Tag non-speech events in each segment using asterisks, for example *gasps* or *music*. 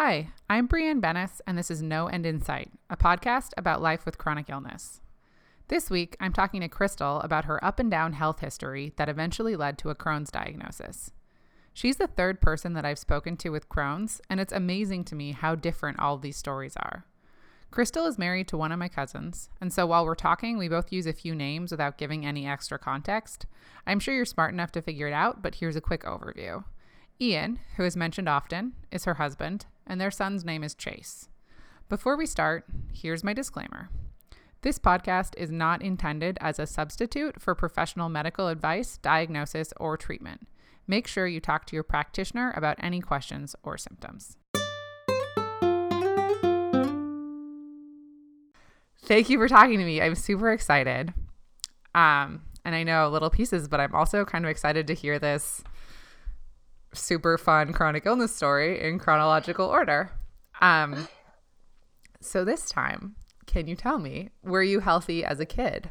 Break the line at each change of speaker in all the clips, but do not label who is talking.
Hi, I'm Brianne Bennis, and this is No End in Sight, a podcast about life with chronic illness. This week, I'm talking to Crystal about her up and down health history that eventually led to a Crohn's diagnosis. She's the third person that I've spoken to with Crohn's, and it's amazing to me how different all these stories are. Crystal is married to one of my cousins, and so while we're talking, we both use a few names without giving any extra context. I'm sure you're smart enough to figure it out, but here's a quick overview. Ian, who is mentioned often, is her husband, and their son's name is Chase. Before we start, here's my disclaimer. This podcast is not intended as a substitute for professional medical advice, diagnosis, or treatment. Make sure you talk to your practitioner about any questions or symptoms. Thank you for talking to me. I'm super excited. Um, and I know little pieces, but I'm also kind of excited to hear this super fun chronic illness story in chronological order. Um, so this time, can you tell me, were you healthy as a kid?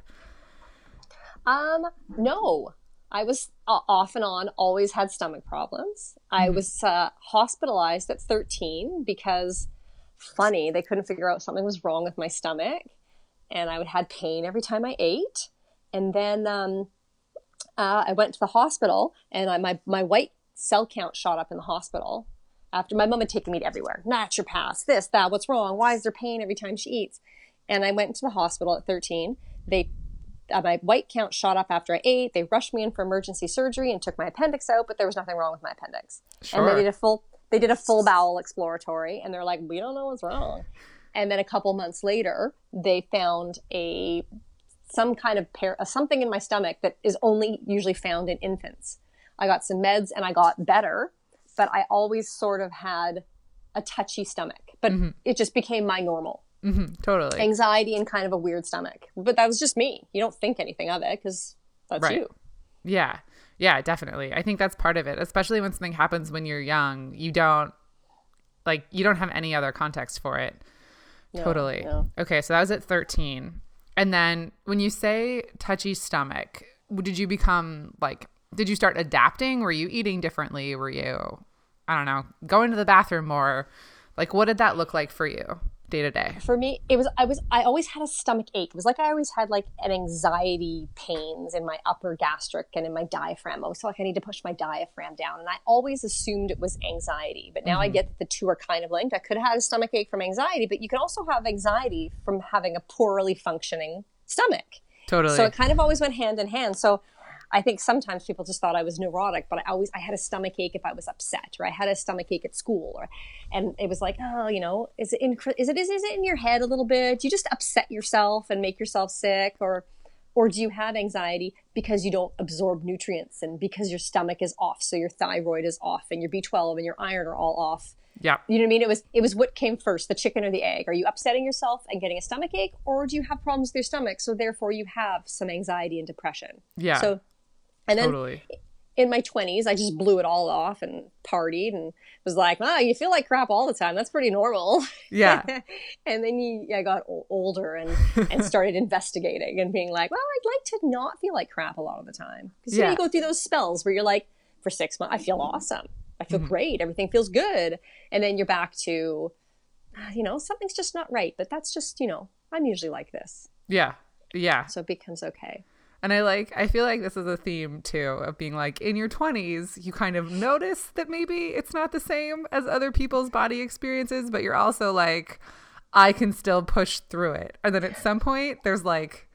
Um, no. I was uh, off and on, always had stomach problems. I was uh, hospitalized at 13 because, funny, they couldn't figure out something was wrong with my stomach. And I would had pain every time I ate. And then um, uh, I went to the hospital and I, my, my white cell count shot up in the hospital after my mom had taken me to everywhere. Naturopaths, this, that, what's wrong? Why is there pain every time she eats? And I went to the hospital at 13. They uh, my white count shot up after I ate. They rushed me in for emergency surgery and took my appendix out, but there was nothing wrong with my appendix.
Sure.
And they did a full they did a full bowel exploratory and they're like, we don't know what's wrong. And then a couple months later, they found a some kind of uh, something in my stomach that is only usually found in infants. I got some meds and I got better, but I always sort of had a touchy stomach. But it just became my normal
hmm totally.
anxiety and kind of a weird stomach. But that was just me. You don't think anything of it because that's
Right.
you.
Yeah. Yeah, definitely. I think that's part of it, especially when something happens when you're young. You don't like you don't have any other context for it. Totally. Okay, so that was at 13. And then when you say touchy stomach, did you become like did you start adapting? Were you eating differently? Were you I don't know, going to the bathroom more? Like what did that look like for you day to day?
For me, it was I was I always had a stomach ache. It was like I always had like an anxiety pains in my upper gastric and in my diaphragm. I was like I need to push my diaphragm down, and I always assumed it was anxiety. But now I mm-hmm. get that the two are kind of linked. I could have had a stomach ache from anxiety, but you can also have anxiety from having a poorly functioning stomach.
Totally.
So it kind of always went hand in hand. So I think sometimes people just thought I was neurotic, but I always I had a stomach ache if I was upset, or I had a stomach ache at school, or and it was like, oh, you know, is it in is it is, is it in your head a little bit? Do you just upset yourself and make yourself sick, or or do you have anxiety because you don't absorb nutrients and because your stomach is off, so your thyroid is off and your B12 and your iron are all off?
yeah.
You know what I mean? It was it was what came first, the chicken or the egg? Are you upsetting yourself and getting a stomach ache, or do you have problems with your stomach, so therefore you have some anxiety and depression?
Yeah.
So, and then
totally.
in my twenties, I just blew it all off and partied and was like, "Ah, you feel like crap all the time. That's pretty normal."
Yeah. *laughs*
and then you, I got older and and *laughs* started investigating and being like, "Well, I'd like to not feel like crap a lot of the time." Because you, know,
Yeah.
you go through those spells where you're like, for six months, I feel awesome. I feel
Mm-hmm.
great. Everything feels good, and then you're back to, "Ah, you know, something's just not right. But that's just, you know, I'm usually like this,
Yeah. Yeah.
so it becomes okay.
And I like, I feel like this is a theme too of being like in your 20s, you kind of notice that maybe it's not the same as other people's body experiences, but you're also like, I can still push through it. And then at some point, there's like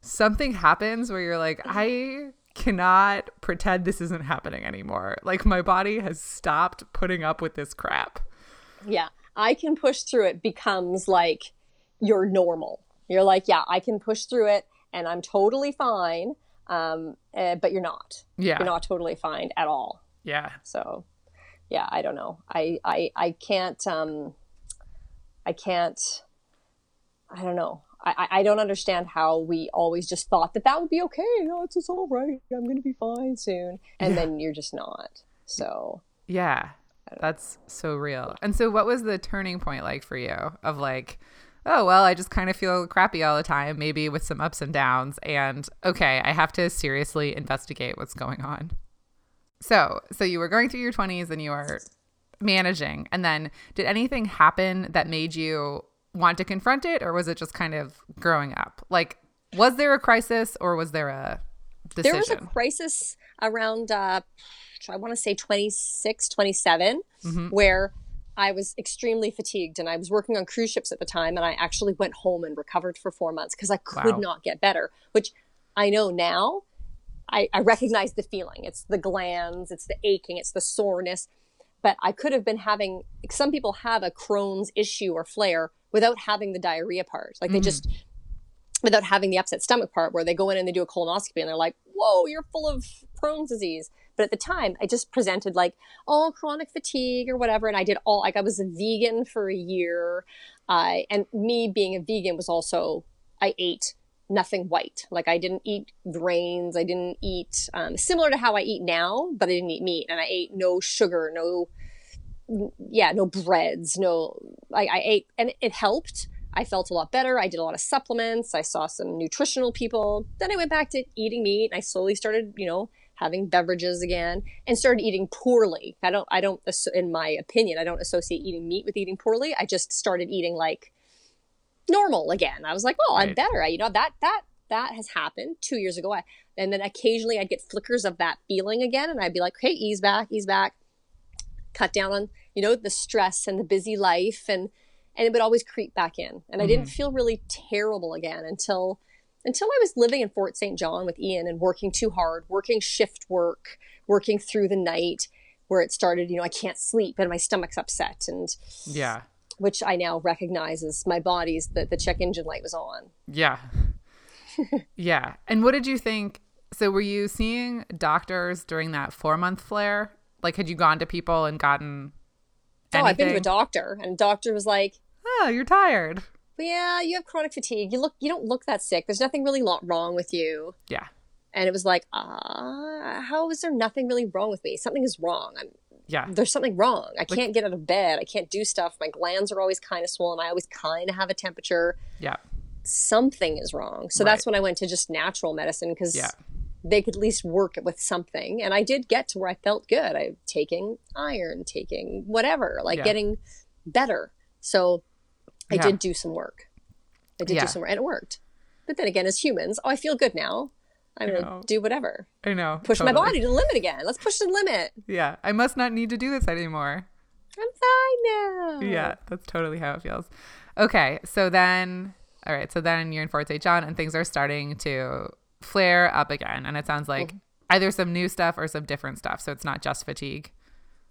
something happens where you're like, I cannot pretend this isn't happening anymore. Like my body has stopped putting up with this crap.
yeah, I can push through it becomes like you're normal. You're like, yeah, I can push through it and I'm totally fine. Um, uh, but you're not.
Yeah.
You're not totally fine at all.
Yeah.
So, yeah, I don't know. I, I, I can't, um, I can't, I don't know. I, I- don't understand how we always just thought that that would be okay. Oh, it's, it's all right. I'm going to be fine soon. And then you're just not. So,
Yeah. That's so real. And so what was the turning point like for you of like, oh, well, I just kind of feel crappy all the time, maybe with some ups and downs and okay, I have to seriously investigate what's going on. So, so you were going through your 20s and you were managing. And then did anything happen that made you want to confront it or was it just kind of growing up? Like was there a crisis or was there a decision?
There was a crisis around uh I want to say 26, 27
Mm-hmm.
where I was extremely fatigued and I was working on cruise ships at the time and I actually went home and recovered for 4 months because I could
Wow.
not get better, which I know now I, I recognize the feeling. It's the glands, it's the aching, it's the soreness. But I could have been having, some people have a Crohn's issue or flare without having the diarrhea part. Like they mm. just, without having the upset stomach part where they go in and they do a colonoscopy and they're like, whoa, you're full of Crohn's disease. But at the time, I just presented like, oh, chronic fatigue or whatever. And I did all, like, I was a vegan for a year. I and me being a vegan was also, I ate nothing white. Like I didn't eat grains. I didn't eat um, similar to how I eat now, but I didn't eat meat, and I ate no sugar, no, yeah, no breads, no. I, I ate, and it helped. I felt a lot better. I did a lot of supplements. I saw some nutritional people. Then I went back to eating meat. and I slowly started, you know, having beverages again and started eating poorly. I don't, I don't, in my opinion, I don't associate eating meat with eating poorly. I just started eating like normal again. I was like, oh, I'm better. I, you know, that, that, that has happened two years ago. I, and then occasionally I'd get flickers of that feeling again. And I'd be like, hey, ease back, ease back, cut down on, you know, the stress and the busy life. And, and it would always creep back in. And I didn't mm-hmm. feel really terrible again until, until I was living in Fort St. John with Ian and working too hard, working shift work, working through the night where it started, you know, I can't sleep and my stomach's upset and
Yeah.
which I now recognize as my body's the, the check engine light was on.
Yeah. *laughs* yeah. And what did you think? So were you seeing doctors during that 4-month flare? Like had you gone to people and gotten
Oh, I've been to a doctor and the doctor was like,
Oh, you're tired.
Yeah, you have chronic fatigue. You look, you don't look that sick. There's nothing really wrong with you.
Yeah.
And it was like, uh, how is there nothing really wrong with me? Something is wrong. I'm,
Yeah.
there's something wrong. I can't get out of bed. I can't do stuff. My glands are always kind of swollen. I always kind of have a temperature.
Yeah.
Something is wrong. So
Right.
that's when I went to just natural medicine because
Yeah.
they could at least work it with something. And I did get to where I felt good. I taking iron, taking whatever, like
Yeah.
getting better. So I
Yeah.
did do some work. I did
Yeah.
do some work and it worked. But then again, as humans, oh, I feel good now. I'm going to do whatever.
I know.
Push my body to the limit again. Let's push the limit.
Yeah. I must not need to do this anymore.
I'm fine now.
Yeah, that's totally how it feels. Okay, so then, all right, so then you're in Fort St. John and things are starting to flare up again. And it sounds like
Mm-hmm.
either some new stuff or some different stuff. So it's not just fatigue.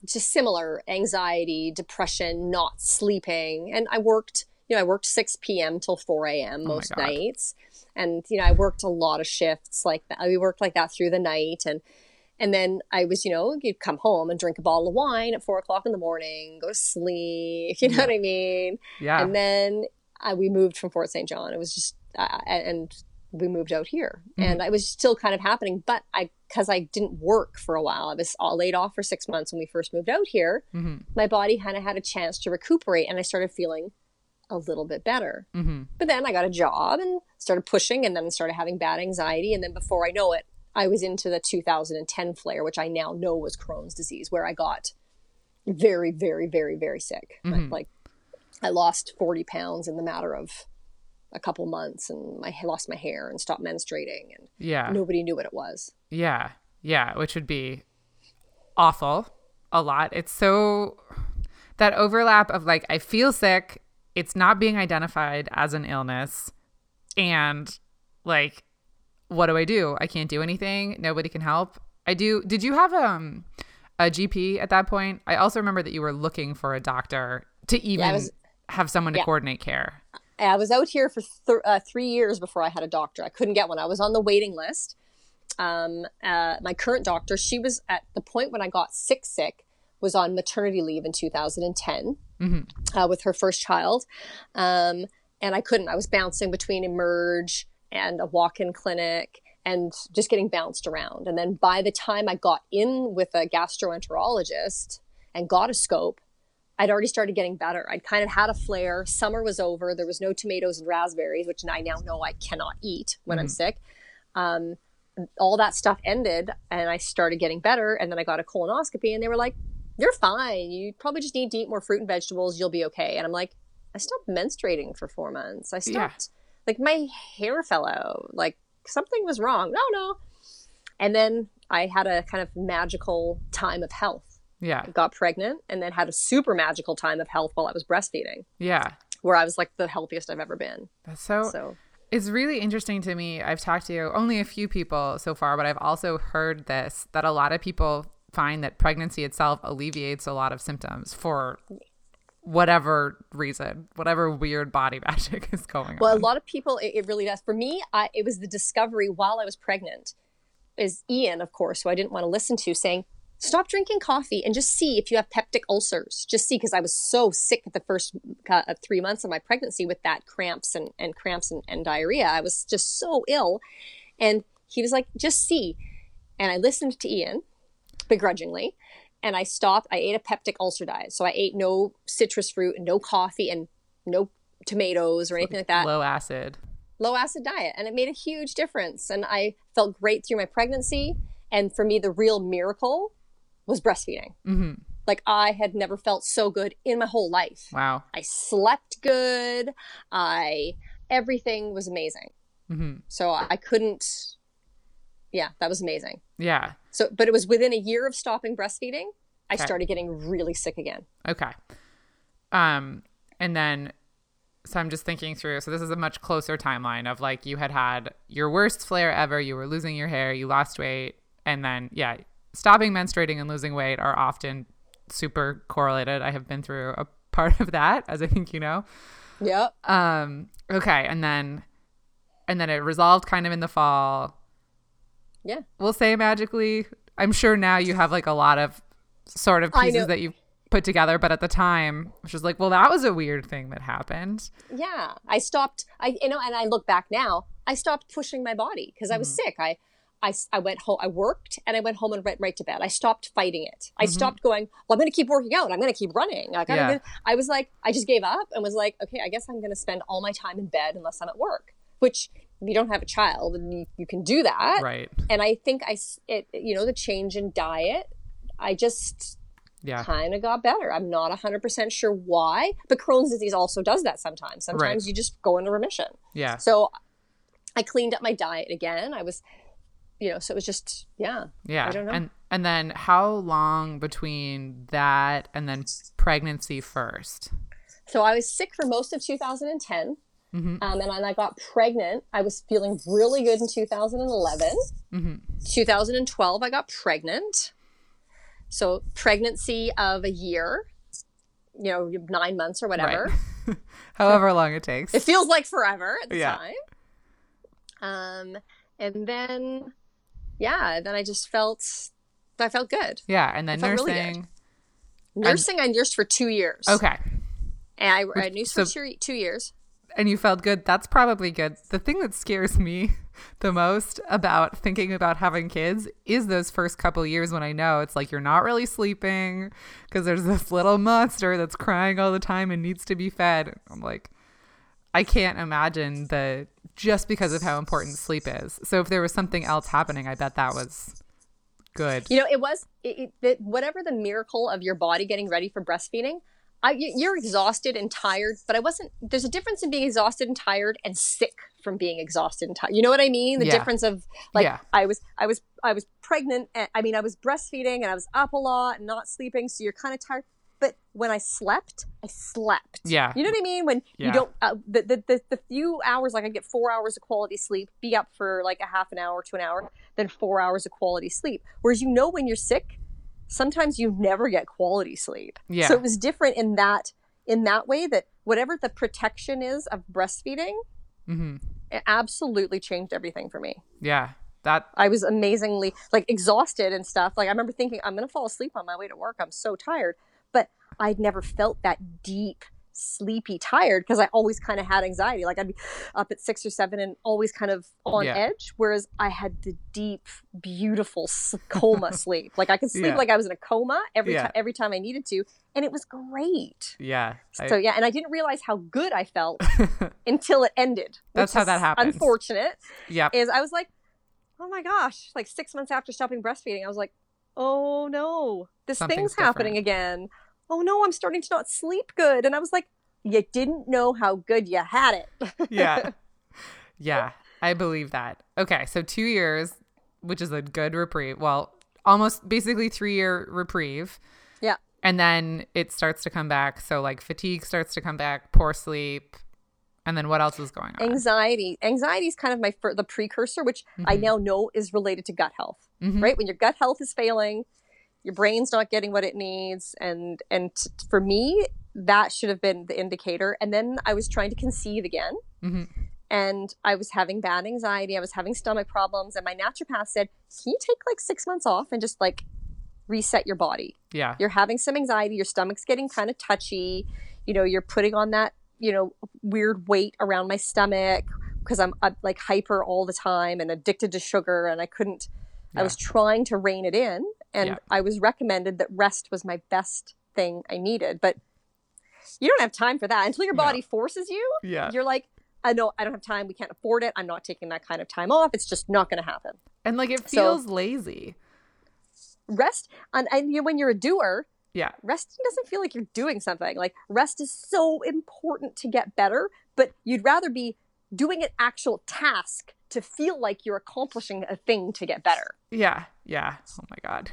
Just similar anxiety, depression, not sleeping. And I worked, you know, I worked 6 p.m. till 4 a.m.
Oh
most
God.
nights. And, you know, I worked a lot of shifts like that. We worked like that through the night. And, and then I was, you know, you'd come home and drink a bottle of wine at four o'clock in the morning, go to sleep. *laughs* You know
Yeah.
what I mean?
Yeah.
And then uh, we moved from Fort St. John. It was just, uh, and we moved out here,
Mm-hmm.
and it was still kind of happening. But I, because I didn't work for a while, I was all laid off for six months when we first moved out here.
Mhm.
My body kind of had a chance to recuperate, and I started feeling a little bit better.
hmm
But then I got a job and started pushing, and then started having bad anxiety, and then before I know it, I was into the 2010 flare, which I now know was Crohn's disease, where I got very, very, very, very sick.
Mhm.
Like I lost 40 pounds in the matter of a couple months, and I lost my hair and stopped menstruating, and
Yeah.
nobody knew what it was.
Yeah. Yeah. Which would be awful a lot. It's so that overlap of like, I feel sick. It's not being identified as an illness. And like, what do I do? I can't do anything. Nobody can help. I do. Did you have um, a GP at that point? I also remember that you were looking for a doctor to even
was-
have someone to
yeah.
coordinate care.
I was out here for th- uh, three years before I had a doctor. I couldn't get one. I was on the waiting list. Um, uh, my current doctor, she was at the point when I got sick, sick, was on maternity leave in 2010 uh, with her first child. Um, and I couldn't. I was bouncing between Emerge and a walk in clinic and just getting bounced around. And then by the time I got in with a gastroenterologist and got a scope, I'd already started getting better. I'd kind of had a flare. Summer was over. There was no tomatoes and raspberries, which I now know I cannot eat when I'm sick. Um, all that stuff ended, and I started getting better. And then I got a colonoscopy, and they were like, you're fine. You probably just need to eat more fruit and vegetables. You'll be okay. And I'm like, I stopped menstruating for four months. I stopped, yeah. like, my hair fell out. Like, something was wrong. No, no. And then I had a kind of magical time of health.
Yeah.
Got pregnant and then had a super magical time of health while I was breastfeeding.
Yeah.
Where I was like the healthiest I've ever been.
That's so, so it's really interesting to me. I've talked to only a few people so far, but I've also heard this that a lot of people find that pregnancy itself alleviates a lot of symptoms for whatever reason, whatever weird body *laughs* magic is going
well,
on.
Well, a lot of people, it, it really does. For me, I, it was the discovery while I was pregnant. Is Ian, of course, who I didn't want to listen to, saying, stop drinking coffee and just see if you have peptic ulcers. Just see, because I was so sick at the first uh, three months of my pregnancy with that cramps and, and cramps and, and diarrhea. I was just so ill. And he was like, just see. And I listened to Ian begrudgingly and I stopped. I ate a peptic ulcer diet. So I ate no citrus fruit and no coffee and no tomatoes or anything like that.
Low acid.
Low acid diet. And it made a huge difference. And I felt great through my pregnancy. And for me, the real miracle was breastfeeding.
Mm-hmm.
Like I had never felt so good in my whole life.
Wow.
I slept good. I everything was amazing.
Mm-hmm.
So I couldn't. Yeah, that was amazing.
Yeah.
So, but it was within a year of stopping breastfeeding, I okay. started getting really sick again.
Okay. Um, and then, so I'm just thinking through. So this is a much closer timeline of like you had had your worst flare ever. You were losing your hair. You lost weight, and then yeah, stopping menstruating and losing weight are often super correlated. I have been through a *laughs* part of that, as I think you know.
Yep.
Um. Okay, and then, and then it resolved kind of in the fall
yeah.
We'll say magically. I'm sure now you have like a lot of sort of pieces that you've put together, but at the time, which was like, well, that was a weird thing that happened.
Yeah. I stopped, I, you know, and I look back now, I stopped pushing my body because I was mm-hmm. sick. I, I, I went home, I worked and I went home and went right to bed. I stopped fighting it. I mm-hmm. stopped going, well, I'm going to keep working out. I'm going to keep running. Like, yeah. I was like, I just gave up and was like, okay, I guess I'm going to spend all my time in bed unless I'm at work, which if you don't have a child and you, you can do that.
Right.
And I think I, it, you know, the change in diet, I just
yeah.
kind of got better. I'm not 100% sure why, but Crohn's disease also does that sometimes. Sometimes right. you just go into remission.
Yeah.
So I cleaned up my diet again. I was, you know, so it was just, yeah.
Yeah.
I don't know.
And, and then how long between that and then pregnancy first?
So I was sick for most of 2010.
Mm-hmm.
Um, and I got pregnant. I was feeling really good in 2011.
Mm-hmm.
2012, I got pregnant. So, pregnancy of a year, you know, nine months or whatever.
Right. *laughs* However long it takes.
It feels like forever at the
yeah.
time. Um, and then, yeah, then I just felt, I felt good.
Yeah. And then nursing. Really
nursing, and, I nursed for two years.
Okay.
And I, I nursed so, for two, two years
and you felt good, that's probably good. The thing that scares me *laughs* the most about thinking about having kids is those first couple years when I know it's like you're not really sleeping because there's this little monster that's crying all the time and needs to be fed. I'm like, I can't imagine the just because of how important sleep is. So if there was something else happening, I bet that was good.
You know, it was it, it, whatever the miracle of your body getting ready for breastfeeding. I, you're exhausted and tired, but I wasn't. There's a difference in being exhausted and tired and sick from being exhausted and tired. You know what I mean? The
yeah.
difference of like
yeah.
I was, I was, I was pregnant. And, I mean, I was breastfeeding and I was up a lot and not sleeping, so you're kind of tired. But when I slept, I slept.
Yeah.
You know what I mean? When
yeah.
you don't, uh, the, the, the, the few hours, like I get four hours of quality sleep, be up for like a half an hour to an hour, then four hours of quality sleep. Whereas you know when you're sick, sometimes you never get quality sleep.
Yeah.
So it was different in that in that way that whatever the protection is of breastfeeding,
mm-hmm.
it absolutely changed everything for me.
Yeah. That
I was amazingly like exhausted and stuff. Like I remember thinking I'm going to fall asleep on my way to work. I'm so tired. I'd never felt that deep sleepy, tired because I always kind of had anxiety. Like I'd be up at six or seven and always kind of on
yeah.
edge. Whereas I had the deep, beautiful coma *laughs* sleep. Like I could sleep
yeah.
like I was in a coma every
yeah.
time every time I needed to, and it was great.
Yeah.
So I... yeah, and I didn't realize how good I felt *laughs* until it ended.
That's how that happens.
Unfortunate.
Yeah.
Is I was like, oh my gosh, like six months after stopping breastfeeding, I was like, oh no, this
Something's
thing's happening again. Oh no, I'm starting to not sleep good. And I was like, you didn't know how good you had it. *laughs*
yeah. Yeah, I believe that. Okay, so two years, which is a good reprieve. Well, almost basically three year reprieve.
yeah.
And then it starts to come back. So, like, fatigue starts to come back, poor sleep. And then what else is going on?
Anxiety. Anxiety is kind of my fir- the precursor, which I
Mhm.
now know is related to gut health.
Mhm.
Right? When your gut health is failing, your brain's not getting what it needs, and and t- for me, that should have been the indicator. And then I was trying to conceive again,
Mhm.
and I was having bad anxiety. I was having stomach problems, and my naturopath said, "Can you take like six months off and just like reset your body?"
Yeah.
you're having some anxiety your stomach's getting kind of touchy you know you're putting on that you know weird weight around my stomach because I'm, I'm like hyper all the time and addicted to sugar and i couldn't i was trying to rein it in and
Yeah.
i was recommended that rest was my best thing i needed but you don't have time for that until your
No.
body forces you
Yeah.
you're like i know i don't have time we can't afford it i'm not taking that kind of time off it's just not going to happen
And like, it
So-
feels lazy.
rest and, and you, when you're a doer
Yeah.
resting doesn't feel like you're doing something. Like rest is so important to get better, but you'd rather be doing an actual task to feel like you're accomplishing a thing to get better.
Yeah. Yeah. Oh my God.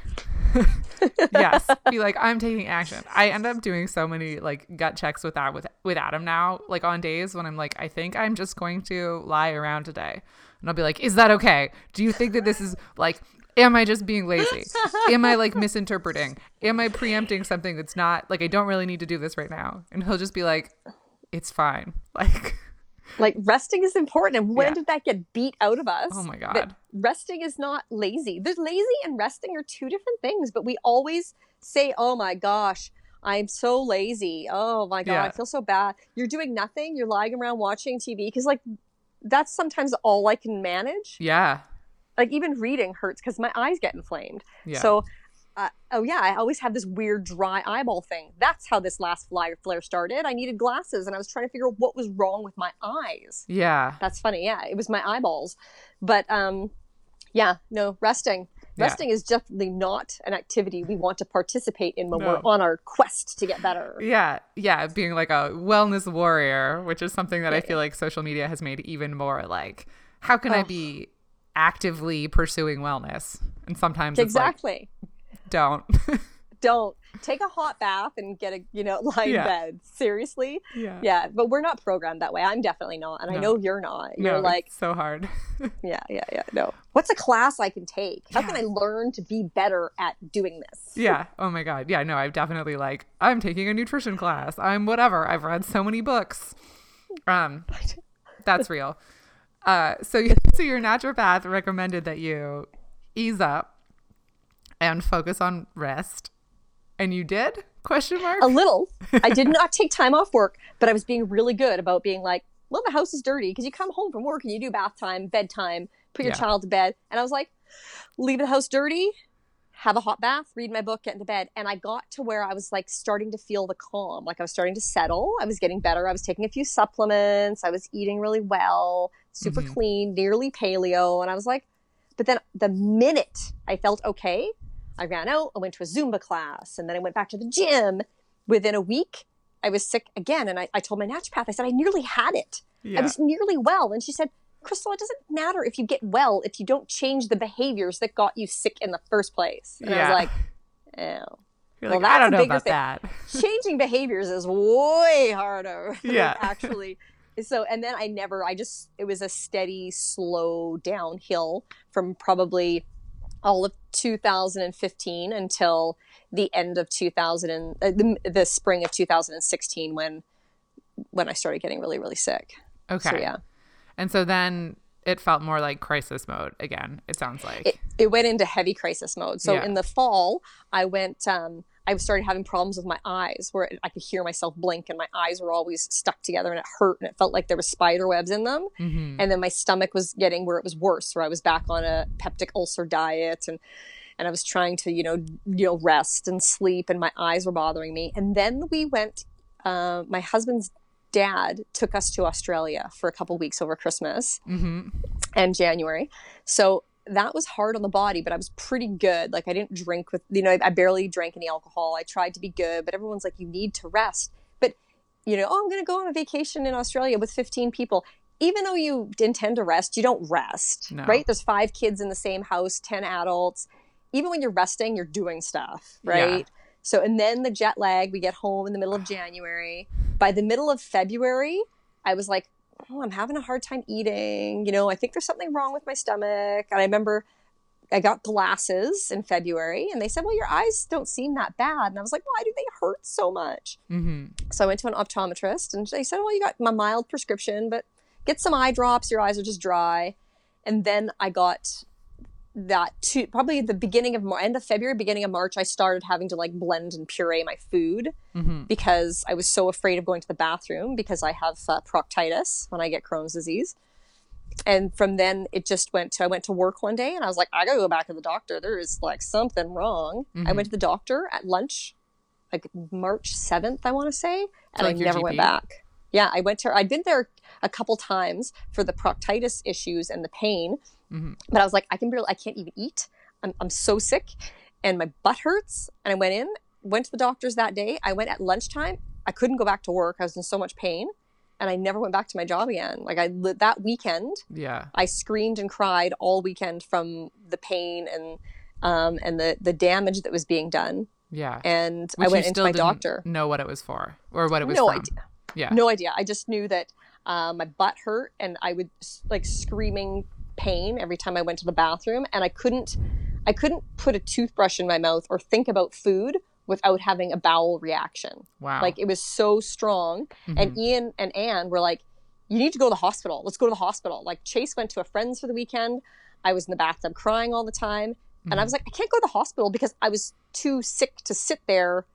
*laughs* yes. Be like, I'm taking action. I end up doing so many like gut checks with that with with Adam now, like on days when I'm like, I think I'm just going to lie around today. And I'll be like, Is that okay? Do you think that this is like am I just being lazy? Am I like misinterpreting? Am I preempting something that's not like I don't really need to do this right now? And he'll just be like, It's fine. *laughs* Like
Like resting is important. And when
Yeah.
did that get beat out of us?
Oh my
That
God.
resting is not lazy. There's lazy and resting are two different things, but we always say, "Oh my gosh, I'm so lazy. Oh my god,
Yeah.
I feel so bad." You're doing nothing. You're lying around watching TV because like that's sometimes all I can manage.
Yeah.
like even reading hurts because my eyes get inflamed.
Yeah.
So, uh, oh yeah, I always have this weird dry eyeball thing. That's how this last flare flare started. I needed glasses, and I was trying to figure out what was wrong with my eyes.
yeah.
That's funny. Yeah, it was my eyeballs. But um, yeah, no resting.
Yeah.
Resting is definitely not an activity we want to participate in when
No.
we're on our quest to get better.
Yeah, yeah, being like a wellness warrior, which is something that I
Yeah.
feel like social media has made even more like, how can I be actively pursuing wellness? And sometimes
Exactly.
it's like, don't. *laughs*
Don't take a hot bath and get a you know *laughs* lie in
Yeah.
bed. Seriously.
yeah.
yeah but we're not programmed that way i'm definitely not and i know you're not you're
No,
like
so hard. *laughs*
yeah yeah yeah no what's a class i can take how
Yeah.
can i learn to be better at doing this
yeah. Oh my god. Yeah, no, I've definitely like I'm taking a nutrition class. I'm whatever. I've read so many books. Um that's real. Uh so so your naturopath recommended that you ease up and focus on rest. And you did? Question mark?
a little i did *laughs* not take time off work but i was being really good about being like well the house is dirty because you come home from work and you do bath time bedtime put your
Yeah.
child to bed and i was like leave the house dirty have a hot bath read my book get into bed and i got to where i was like starting to feel the calm like i was starting to settle i was getting better i was taking a few supplements i was eating really well super
Mhm.
clean nearly paleo and i was like but then the minute i felt okay i ran out i went to a zumba class and then i went back to the gym within a week i was sick again and i, I told my naturopath i said i nearly had it
yeah.
I was nearly well. And she said, Crystal, it doesn't matter if you get well if you don't change the behaviors that got you sick in the first place. And I was like, oh.
You're
well,
like, I don't know about
thing.
that. *laughs*
Changing behaviors is way harder. *laughs*
Yeah.
actually. So, and then I never, I just, it was a steady, slow downhill from probably all of 2015 until the end of 2000 and uh, the, the spring of 2016 when when I started getting really really sick.
Okay.
So yeah.
And so then it felt more like crisis mode again, it sounds like.
it, it went into heavy crisis mode. So
Yeah.
in the fall, I went. Um, I started having problems with my eyes, where I could hear myself blink, and my eyes were always stuck together, and it hurt, and it felt like there was spider webs in them.
Mhm.
And then my stomach was getting where it was worse, where I was back on a peptic ulcer diet, and and I was trying to, you know, you know, rest and sleep, and my eyes were bothering me. And then we went. Uh, my husband's dad took us to Australia for a couple weeks over Christmas
Mhm.
and January. So that was hard on the body, but I was pretty good. Like I didn't drink with, you know, I, I barely drank any alcohol. I tried to be good, but everyone's like, you need to rest. But, you know, oh, I'm going to go on a vacation in Australia with 15 people. Even though you intend to rest, you don't rest,
No.
right? There's five kids in the same house, 10 adults. Even when you're resting, you're doing stuff, right?
Yeah.
So, and then the jet lag, we get home in the middle of January. By the middle of February, I was like, oh, I'm having a hard time eating. You know, I think there's something wrong with my stomach. And I remember I got glasses in February and they said, well, your eyes don't seem that bad. And I was like, why do they hurt so much?
Mm-hmm.
So I went to an optometrist and they said, well, you got my mild prescription, but get some eye drops. Your eyes are just dry. And then I got that to probably the beginning of Mar- end of February, beginning of March, I started having to like blend and puree my food
Mm-hmm.
because I was so afraid of going to the bathroom because I have uh, proctitis when I get Crohn's disease. And from then it just went to I went to work one day and I was like, I gotta go back to the doctor. There is like something wrong. I
Mhm.
went to the doctor at lunch, like March 7th, I want to say, and
like
I never went back. Yeah, I went to I'd been there a couple times for the proctitis issues and the pain,
Mhm.
but I was like, I can barely I can't even eat. I'm I'm so sick and my butt hurts. And I went in, went to the doctor's that day. I went at lunchtime. I couldn't go back to work. I was in so much pain. And I never went back to my job again. Like I that weekend,
Yeah.
I screamed and cried all weekend from the pain and um, and the the damage that was being done.
Yeah.
And
Which
I went into my
didn't
doctor.
know what it was for or what it was
No
from.
idea.
Yeah.
No idea. I just knew that uh, my butt hurt and I would like screaming pain every time I went to the bathroom, and I couldn't, I couldn't put a toothbrush in my mouth or think about food without having a bowel reaction.
Wow.
Like it was so strong. And
Mhm.
Ian and Anne were like, "You need to go to the hospital. Let's go to the hospital." Like Chase went to a friend's for the weekend. I was in the bathtub crying all the time, and I
Mhm.
was like, "I can't go to the hospital because I was too sick to sit there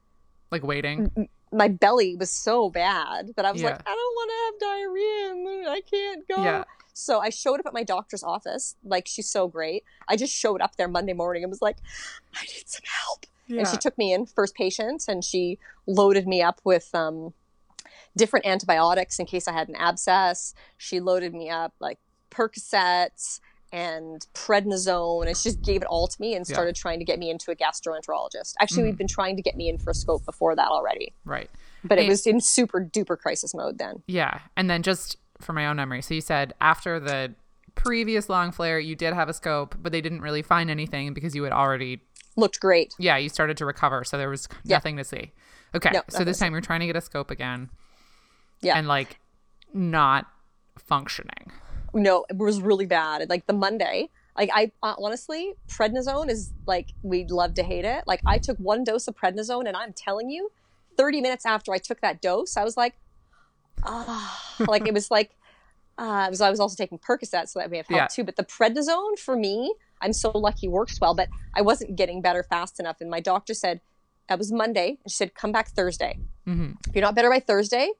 like waiting.
my belly was so bad that I was like, I don't want to have diarrhea I can't go.
Yeah.
So I showed up at my doctor's office. Like, she's so great. I just showed up there Monday morning and was like, I need some help.
Yeah.
And she took me in, first patient, and she loaded me up with um, different antibiotics in case I had an abscess. She loaded me up like Percocets and prednisone and she just gave it all to me and
Yeah.
started trying to get me into a gastroenterologist. Actually,
Mhm.
we'd been trying to get me in for a scope before that already
right.
but it was in super duper crisis mode then.
Yeah. And then just for my own memory, so you said after the previous long flare, you did have a scope, but they didn't really find anything because you had already,
Looked great.
yeah, you started to recover. So there was
Yeah.
nothing to see. Okay.
No,
so this time you're trying to get a scope again.
Yeah.
And like not functioning.
No, it was really bad. Like the Monday, like I uh, honestly, prednisone is like we'd love to hate it. Like I took one dose of prednisone, and I'm telling you, 30 minutes after I took that dose, I was like, ah, like it was like. Uh, was, I was also taking Percocet, so that may have helped
Yeah.
too. But the prednisone for me, I'm so lucky works well, but I wasn't getting better fast enough. And my doctor said, that was Monday, and she said, come back Thursday.
hmm
if you're not better by Thursday,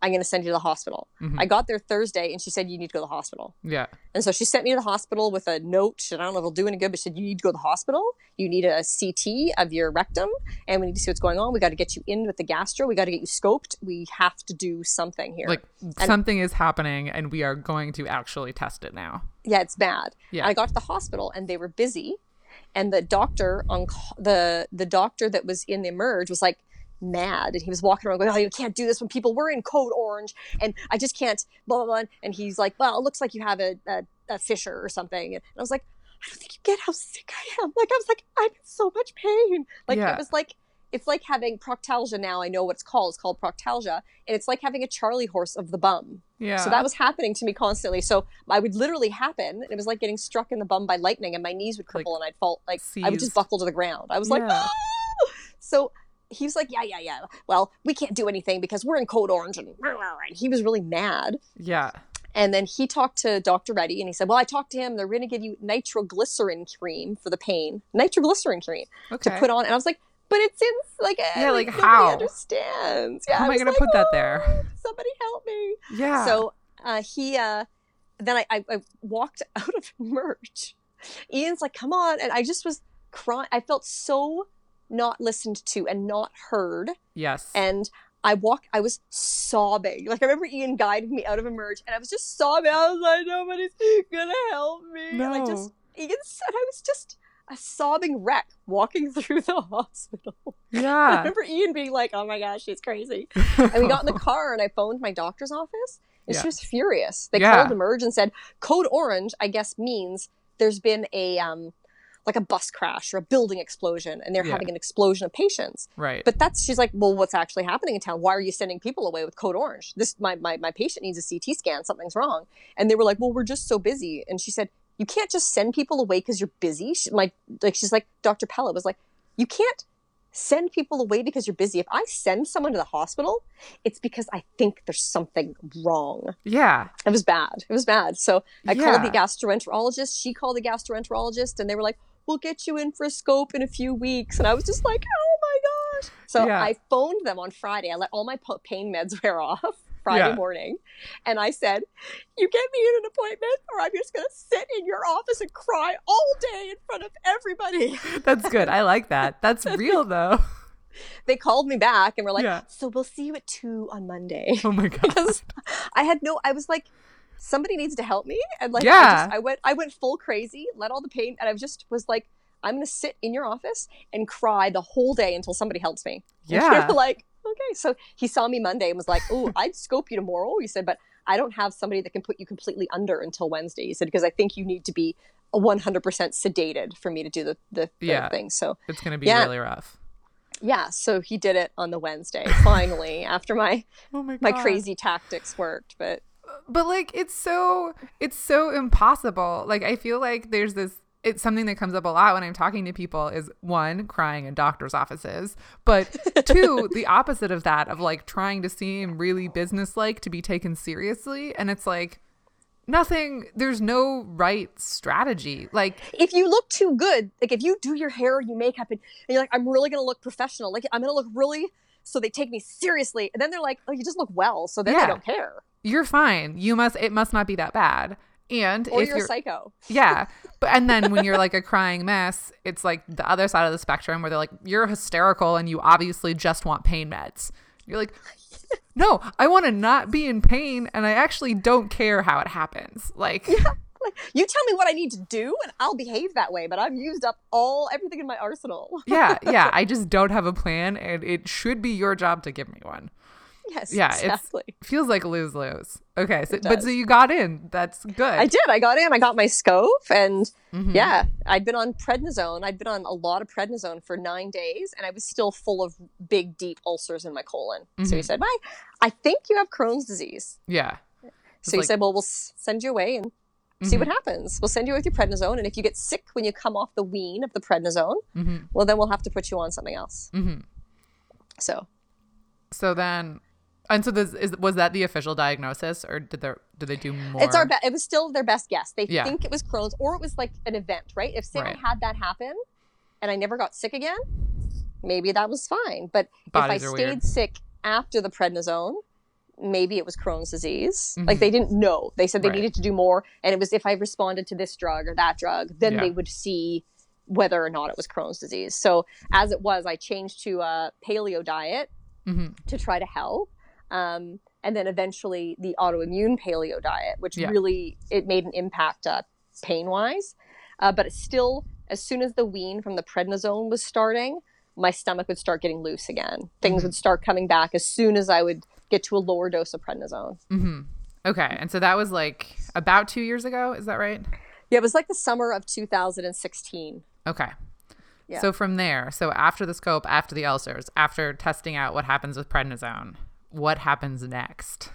I'm going to send you to the hospital.
Mhm.
I got there Thursday and she said, you need to go to the hospital.
Yeah.
And so she sent me to the hospital with a note. She said, I don't know if it'll do any good, but she said, you need to go to the hospital. You need a CT of your rectum and we need to see what's going on. We got to get you in with the gastro. We got to get you scoped. We have to do something here.
Like something is happening and we are going to actually test it now.
yeah, it's bad.
Yeah.
And I got to the hospital and they were busy. And the doctor on the the doctor that was in the emerge was like mad, and he was walking around going, "Oh, you can't do this when people were in code orange, and I just can't." Blah blah blah. And he's like, "Well, it looks like you have a a, a fissure or something." And I was like, "I don't think you get how sick I am." Like I was like, "I'm in so much pain." Like
Yeah.
it was like. It's like having proctalgia now. I know what it's called. It's called proctalgia. And it's like having a Charlie horse of the bum.
Yeah.
So that was happening to me constantly. So I would literally happen. and It was like getting struck in the bum by lightning, and my knees would cripple, and I'd fall. Like I would just buckle to the ground. I was like,
Yeah.
"Ah!" so he was like, yeah, yeah, yeah. Well, we can't do anything because we're in code orange, and, and he was really mad.
yeah.
And then he talked to Dr. Reddy, and he said, well, I talked to him. They're going to give you nitroglycerin cream for the pain, nitroglycerin cream
Okay.
to put on. And I was like, but it's in like,
Yeah, like, how?
understands. Yeah,
How am I
was
gonna
like,
put that
"Oh,
there?"
Somebody help me.
Yeah.
So uh, he, uh, then I, I, I walked *laughs* out of Emerge. Ian's like, come on. And I just was crying. I felt so not listened to and not heard.
yes.
And I walked, I was sobbing. Like, I remember Ian guided me out of Emerge and I was just sobbing. I was like, nobody's gonna help me. And I just,
No.
Ian said I was just a sobbing wreck walking *laughs* through the hospital.
Yeah. *laughs*
I remember Ian being like, "Oh my gosh, she's crazy." And we got in the *laughs* car, and I phoned my doctor's office, and
Yeah.
she was furious. They
Yeah.
called Emerge and said, "Code Orange," I guess means there's been a um, like a bus crash or a building explosion, and they're
Yeah.
having an explosion of patients.
right.
But that's she's like, well, what's actually happening in town? Why are you sending people away with code orange? This my my my patient needs a CT scan. Something's wrong. And they were like, well, we're just so busy. And she said, you can't just send people away because you're busy. She, my like she's like Dr. Pella was like, you can't send people away because you're busy. If I send someone to the hospital, it's because I think there's something wrong.
yeah.
It was bad. It was bad. So I
Yeah.
called the gastroenterologist. She called the gastroenterologist, and they were like, "We'll get you in for a scope in a few weeks." And I was just like, "Oh my gosh!" So
Yeah.
I phoned them on Friday. I let all my pain meds *laughs* wear off Friday
Yeah.
morning, and I said, "You get me in an appointment, or I'm just going to sit in your office and cry all day in front of everybody." *laughs*
That's good. I like that. That's *laughs* real though.
they called me back and were like,
Yeah.
"So we'll see you at two on Monday."
Oh my god.
because I had no. I was like, somebody needs to help me, and like, I, just, I went, I went full crazy, let all the pain, and I just was like, I'm gonna sit in your office and cry the whole day until somebody helps me. *laughs*
Yeah. *laughs*
like, okay. So he saw me Monday and was like, oh, I'd scope you tomorrow. He said, but I don't have somebody that can put you completely under until Wednesday. He said because I think you need to be 100% sedated for me to do the the, the
Yeah.
thing. So
It's gonna be
Yeah.
really rough.
yeah, so he did it on the Wednesday finally *laughs* after my
Oh my
my crazy tactics worked, but.
But like it's so it's so impossible. Like i feel like there's this it's something that comes up a lot when i'm talking to people is one crying in doctors offices but *laughs* two the opposite of that of like trying to seem really businesslike to be taken seriously and it's like nothing there's no right strategy. Like
if you look too good, like if you do your hair, you makeup, and, and you're like, I'm really gonna look professional, like I'm gonna look really, so they take me seriously, and then they're like, oh, you just look well, so then
Yeah.
they don't care,
you're fine you must it must not be that bad and
or
if
you're,
you're
a psycho.
Yeah. *laughs* But and then when you're like a crying mess, it's like the other side of the spectrum where they're like, you're hysterical and you obviously just want pain meds. You're like, no, I want to not be in pain and I actually don't care how it happens. Like,
Like, you tell me what I need to do, and I'll behave that way. But I've used up all everything in my arsenal. *laughs*
yeah, yeah, I just don't have a plan and it should be your job to give me one.
yes,
Yeah,
exactly.
Feels like lose lose. Okay. So, but so you got in. That's good.
I did. I got in. I got my scope, and
Mhm.
yeah, I'd been on prednisone. I'd been on a lot of prednisone for nine days, and I was still full of big, deep ulcers in my colon. So he said, "Why? I think you have Crohn's disease."
Yeah.
So he
like-
said, "Well, we'll send you away and see
Mhm.
what happens. We'll send you with your prednisone, and if you get sick when you come off the wean of the prednisone,
Mhm.
well, then we'll have to put you on something else."
Mhm.
So
So then, and so this is was that the official diagnosis, or did they did they do more?
it's our be- it was still their best guess. They
Yeah.
think it was Crohn's, or it was like an event, right? If say
Right.
I had that happen, and I never got sick again, maybe that was fine. But
Bodies
if I stayed
weird.
sick after the prednisone. Maybe it was Crohn's disease.
Mhm.
Like they didn't know. They said they
Right.
needed to do more, and it was if I responded to this drug or that drug, then
Yeah.
they would see whether or not it was Crohn's disease. So as it was, I changed to a paleo diet
Mhm.
to try to help. Um, and then eventually the autoimmune paleo diet, which
Yeah.
really it made an impact uh, pain wise. Uh, but still, as soon as the wean from the prednisone was starting, my stomach would start getting loose again. Things
Mhm.
would start coming back as soon as I would get to a lower dose of prednisone.
Mm-hmm. Okay, and so that was like about two years ago. Is that right?
Yeah, it was like the summer of 2016.
Okay.
Yeah.
So from there, so after the scope, after the ulcers, after testing out what happens with prednisone, what happens next?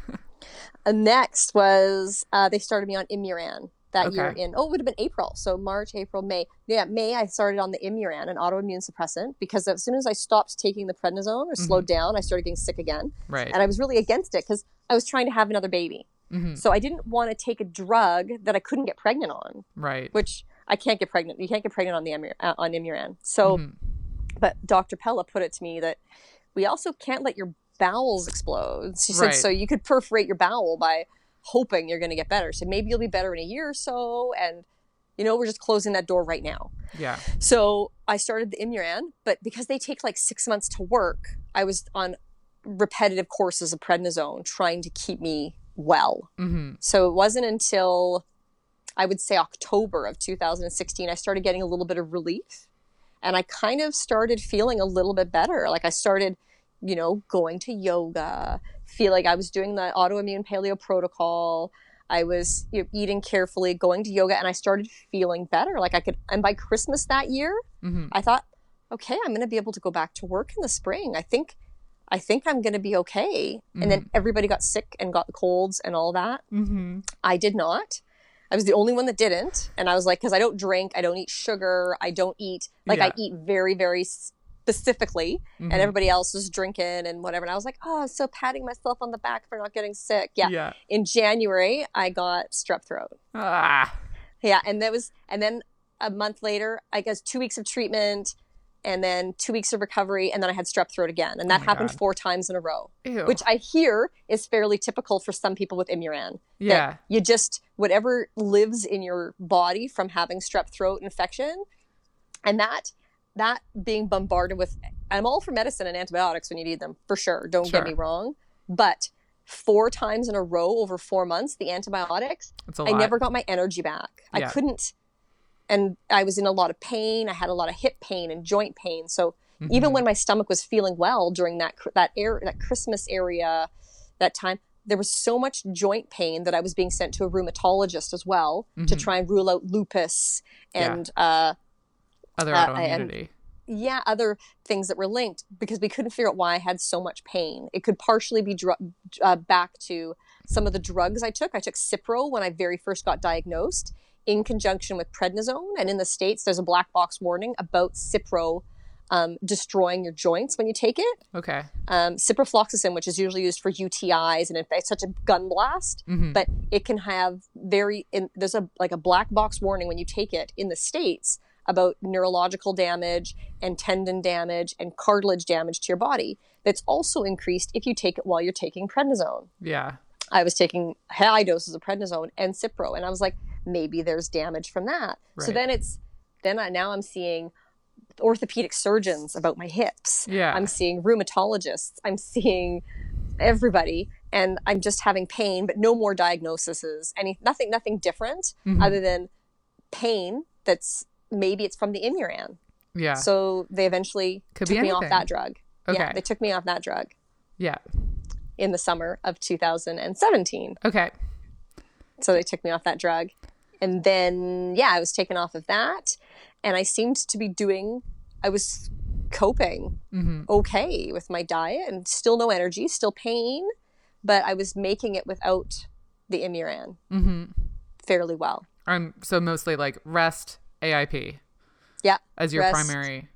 And *laughs* next was uh, they started me on Imuran that year in oh it would have been April so March April May yeah May I started on the Imuran an autoimmune suppressant because as soon as I stopped taking the prednisone or slowed down I started getting sick again
right.
and I was really against it because I was trying to have another baby
hmm
so I didn't want to take a drug that I couldn't get pregnant on
Right.
which I can't get pregnant you can't get pregnant on the Imur- uh, on Imuran so
Mhm.
but Dr. Pella put it to me that we also can't let your bowels explode. She said,
Right.
so you could perforate your bowel by hoping you're going to get better. So maybe you'll be better in a year or so. And, you know, we're just closing that door right now.
Yeah.
So I started the Imuran, but because they take like six months to work, I was on repetitive courses of prednisone trying to keep me well.
hmm
So it wasn't until I would say October of 2016, I started getting a little bit of relief and I kind of started feeling a little bit better. Like I started, you know, going to yoga, feel like I was doing the autoimmune paleo protocol. I was you know, eating carefully, going to yoga, and I started feeling better. Like I could, and by Christmas that year,
Mhm.
I thought, okay, I'm going to be able to go back to work in the spring. I think, I think I'm going to be okay. And then everybody got sick and got the colds and all that.
Mm-hmm.
I did not. I was the only one that didn't. And I was like, because I don't drink, I don't eat sugar, I don't eat, like, I eat very, very specifically.
Mhm.
And everybody else was drinking and whatever. And I was like, oh, so patting myself on the back for not getting sick. Yeah.
Yeah.
In January, I got strep throat.
Ah.
Yeah. And that was, and then a month later, I guess two weeks of treatment and then two weeks of recovery. And then I had strep throat again. And that
Oh
happened
God.
four times in a row,
Ew.
which I hear is fairly typical for some people with Imuran
yeah.
you just whatever lives in your body from having strep throat infection and that that being bombarded with i'm all for medicine and antibiotics when you need them for sure don't
Sure.
get me wrong but four times in a row over four months the antibiotics i never got my energy back i couldn't and i was in a lot of pain i had a lot of hip pain and joint pain so even
Mhm.
when my stomach was feeling well during that that air that Christmas area that time there was so much joint pain that I was being sent to a rheumatologist as well to
Mhm.
try and rule out lupus
Yeah.
and uh
other
uh,
autoimmunity.
yeah other things that were linked because we couldn't figure out why I had so much pain it could partially be uh, back to some of the drugs I took I took Cipro when I very first got diagnosed in conjunction with prednisone and in the states there's a black box warning about Cipro um, destroying your joints when you take it
okay.
um, ciprofloxacin, which is usually used for UTIs, and it's such a gun blast,
Mhm.
but it can have very. In, there's a like a black box warning when you take it in the states about neurological damage and tendon damage and cartilage damage to your body. That's also increased if you take it while you're taking prednisone.
Yeah.
I was taking high doses of prednisone and Cipro, and I was like, maybe there's damage from that. So then it's then I, now I'm seeing orthopedic surgeons about my hips.
Yeah.
I'm seeing rheumatologists. I'm seeing everybody, and I'm just having pain, but no more diagnoses. Any nothing, nothing different
Mhm.
other than pain. That's maybe it's from the Imuran.
yeah.
So they eventually
Could
took me off that drug.
Okay.
Yeah, they took me off that drug
yeah.
in the summer of 2017.
Okay.
So they took me off that drug. And then, yeah, I was taken off of that. And I seemed to be doing, I was coping
hmm
okay with my diet and still no energy, still pain, but I was making it without the Imuran
hmm
fairly well.
Um. So mostly like rest, AIP
Yeah.
as your
Rest.
primary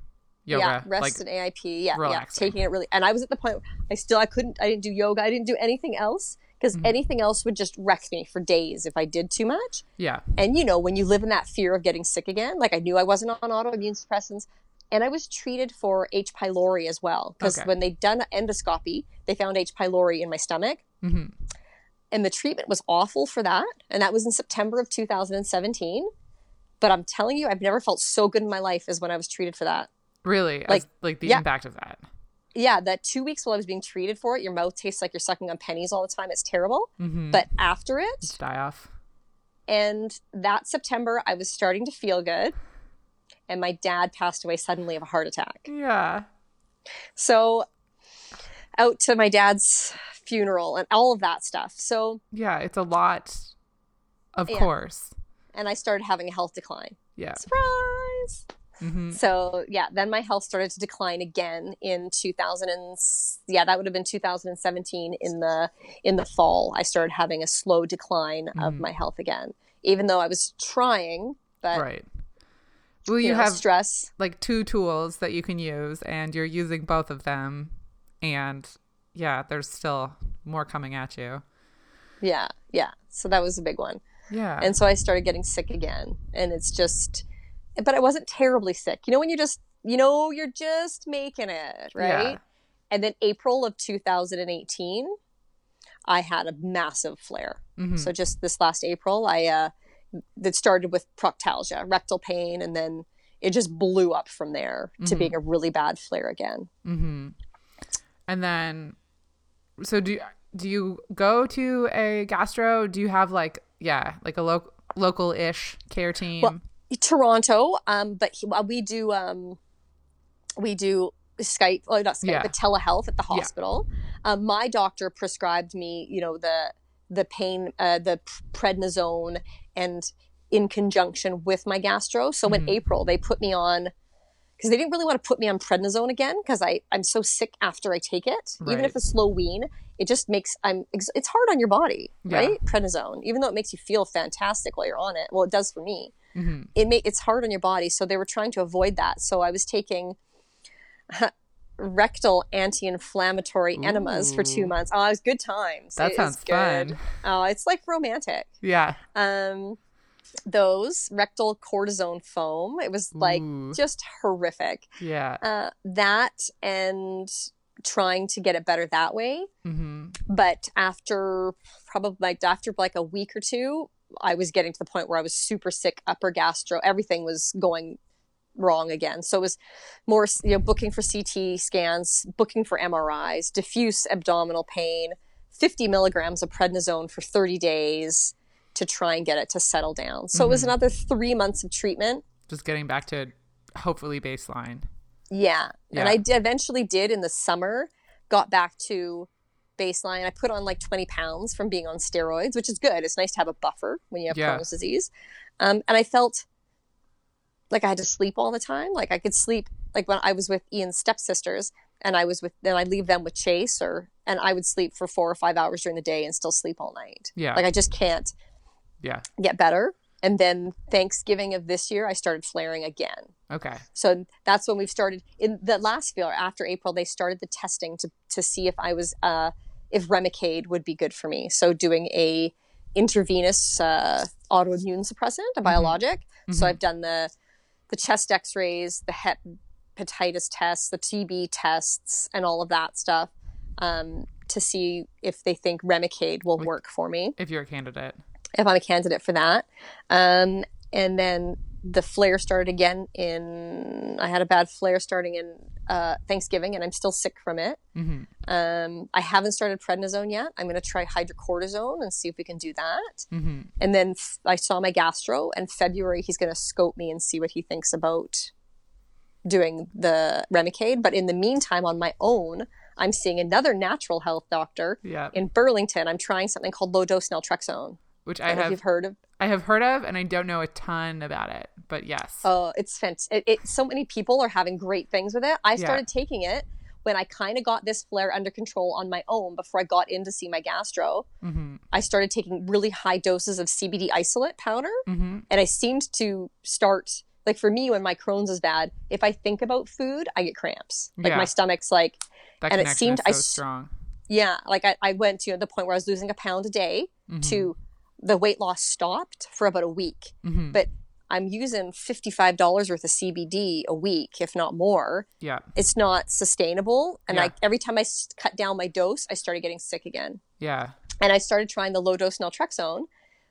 yoga.
Yeah, rest
like
and AIP. Yeah, yeah,
relaxing.
taking it really. And I was at the point I still I couldn't. I didn't do yoga. I didn't do anything else because
Mm-hmm.
anything else would just wreck me for days if I did too much.
yeah.
And you know, when you live in that fear of getting sick again, like I knew I wasn't on autoimmune suppressants, and I was treated for H. pylori as well because
Okay.
when they'd done endoscopy, they found H. pylori in my stomach,
hmm
and the treatment was awful for that. And that was in September of 2017. But I'm telling you, I've never felt so good in my life as when I was treated for that.
Really.
Like-
as, like the
yeah.
impact of that.
Yeah, that two weeks while I was being treated for it, your mouth tastes like you're sucking on pennies all the time. It's terrible.
hmm
But after it,
Just die off.
and that September, I was starting to feel good. And my dad passed away suddenly of a heart attack.
Yeah.
So, out to my dad's funeral and all of that stuff. So,
Yeah. It's a lot. Of
Yeah.
course.
And I started having a health decline.
Yeah.
Surprise!
hmm
So, yeah, then my health started to decline again in 2000 and yeah, that would have been 2017 in the in the fall. I started having a slow decline of
Mhm.
my health again, even though I was trying, but
Right. Well,
you,
you
know,
have
stress.
like two tools that you can use, and you're using both of them, and yeah, there's still more coming at you.
Yeah, yeah. So that was a big one.
Yeah.
And so I started getting sick again. And it's just, but I wasn't terribly sick. You know, when you just, you know, you're just making it, right?
Yeah.
And then April of 2018, I had a massive flare.
Mhm.
So just this last April, I, uh, that started with proctalgia, rectal pain, and then it just blew up from there to
Mhm.
being a really bad flare again.
Mm-hmm. And then, so do do you go to a gastro? Do you have like yeah, like a local local ish care team?
Well, Toronto, um, but he, uh, we do um, we do Skype, oh not Skype,
Yeah.
but telehealth at the
Yeah.
hospital. Um, my doctor prescribed me, you know, the the pain, uh, the prednisone, and in conjunction with my gastro. So in
Mhm.
April, they put me on because they didn't really want to put me on prednisone again because I I'm so sick after I take it. Even if it's slow wean, it just makes I'm it's hard on your body,
Yeah.
right? Prednisone, even though it makes you feel fantastic while you're on it. Well, it does for me
hmm
it may, it's hard on your body so they were trying to avoid that so i was taking *laughs* rectal anti-inflammatory enemas for two months oh it was good times
That
It
sounds
good.
fun.
oh it's like romantic
Yeah.
um those rectal cortisone foam it was like
Ooh.
just horrific
Yeah.
uh that and trying to get it better that way.
Hmm
but after probably like after like a week or two i was getting to the point where i was super sick upper gastro everything was going wrong again. So it was more you know booking for ct scans booking for mris diffuse abdominal pain 50 milligrams of prednisone for 30 days to try and get it to settle down. So it was
Mhm.
another three months of treatment.
Just getting back to hopefully baseline.
Yeah.
Yeah.
And I d- eventually did in the summer, got back to baseline. I put on like 20 pounds from being on steroids, which is good. It's nice to have a buffer when you have
Yeah.
Crohn's disease. Um, and I felt like I had to sleep all the time. Like I could sleep, like when I was with Ian's stepsisters and I was with, then I'd leave them with Chase or, and I would sleep for four or five hours during the day and still sleep all night.
Yeah.
Like I just can't
yeah.
get better. And then Thanksgiving of this year, I started flaring again.
Okay.
So that's when we've started in the last failure after April. They started the testing to to see if I was uh, if Remicade would be good for me. So doing a intravenous uh, autoimmune suppressant, a biologic. So
Mhm.
I've done the the chest X-rays, the hepatitis tests, the TB tests, and all of that stuff um, to see if they think Remicade will work for me
If you're a candidate.
if I'm a candidate for that. Um, and then the flare started again in. I had a bad flare starting in uh, Thanksgiving, and I'm still sick from it.
hmm
Um, I haven't started prednisone yet. I'm going to try hydrocortisone and see if we can do that.
hmm
And then f- I saw my gastro, and February he's going to scope me and see what he thinks about doing the Remicade. But in the meantime, on my own, I'm seeing another natural health doctor
Yeah.
in Burlington. I'm trying something called low dose naltrexone.
Which
I
I
know
have
you've heard of.
I have heard of and I don't know a ton about it. But yes.
Oh, it's fantastic. It, it, so many people are having great things with it. I
Yeah.
started taking it when I kind of got this flare under control on my own before I got in to see my gastro.
hmm
I started taking really high doses of CBD isolate powder,
hmm
and I seemed to start like for me when my Crohn's is bad. If I think about food, I get cramps. Like
Yeah.
my stomach's like
That
And it seemed I
so
s-
strong.
yeah, like I, I went to the point where I was losing a pound a day
Mhm.
to the weight loss stopped for about a week.
Mhm.
but I'm using $55 worth of CBD a week, if not more.
Yeah.
It's not sustainable. And
Yeah.
I, every time I cut down my dose, I started getting sick again.
Yeah.
And I started trying the low dose naltrexone,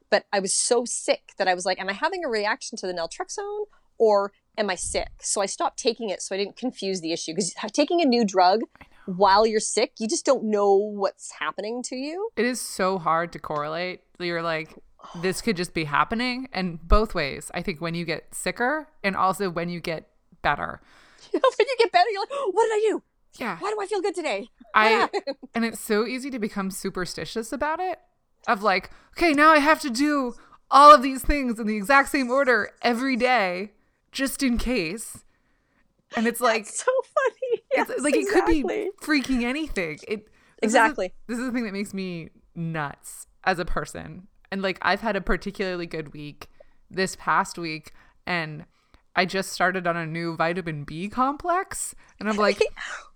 but I was so sick that I was like, am I having a reaction to the naltrexone or am I sick? So I stopped taking it so I didn't confuse the issue. Because taking a new drug while you're sick, you just don't know what's happening to you.
It is so hard to correlate. You're like, this could just be happening. And both ways. I think when you get sicker and also when you get better. *laughs*
when you get better, you're like, what did I do?
Yeah.
Why do I feel good today?
I *laughs* and it's so easy to become superstitious about it. Of like, okay, now I have to do all of these things in the exact same order every day, just in case. And it's like
so
it's like it could be freaking anything. It this is
Exactly.
this is the thing that makes me nuts as a person. And like I've had a particularly good week this past week and I just started on a new vitamin B complex and I'm like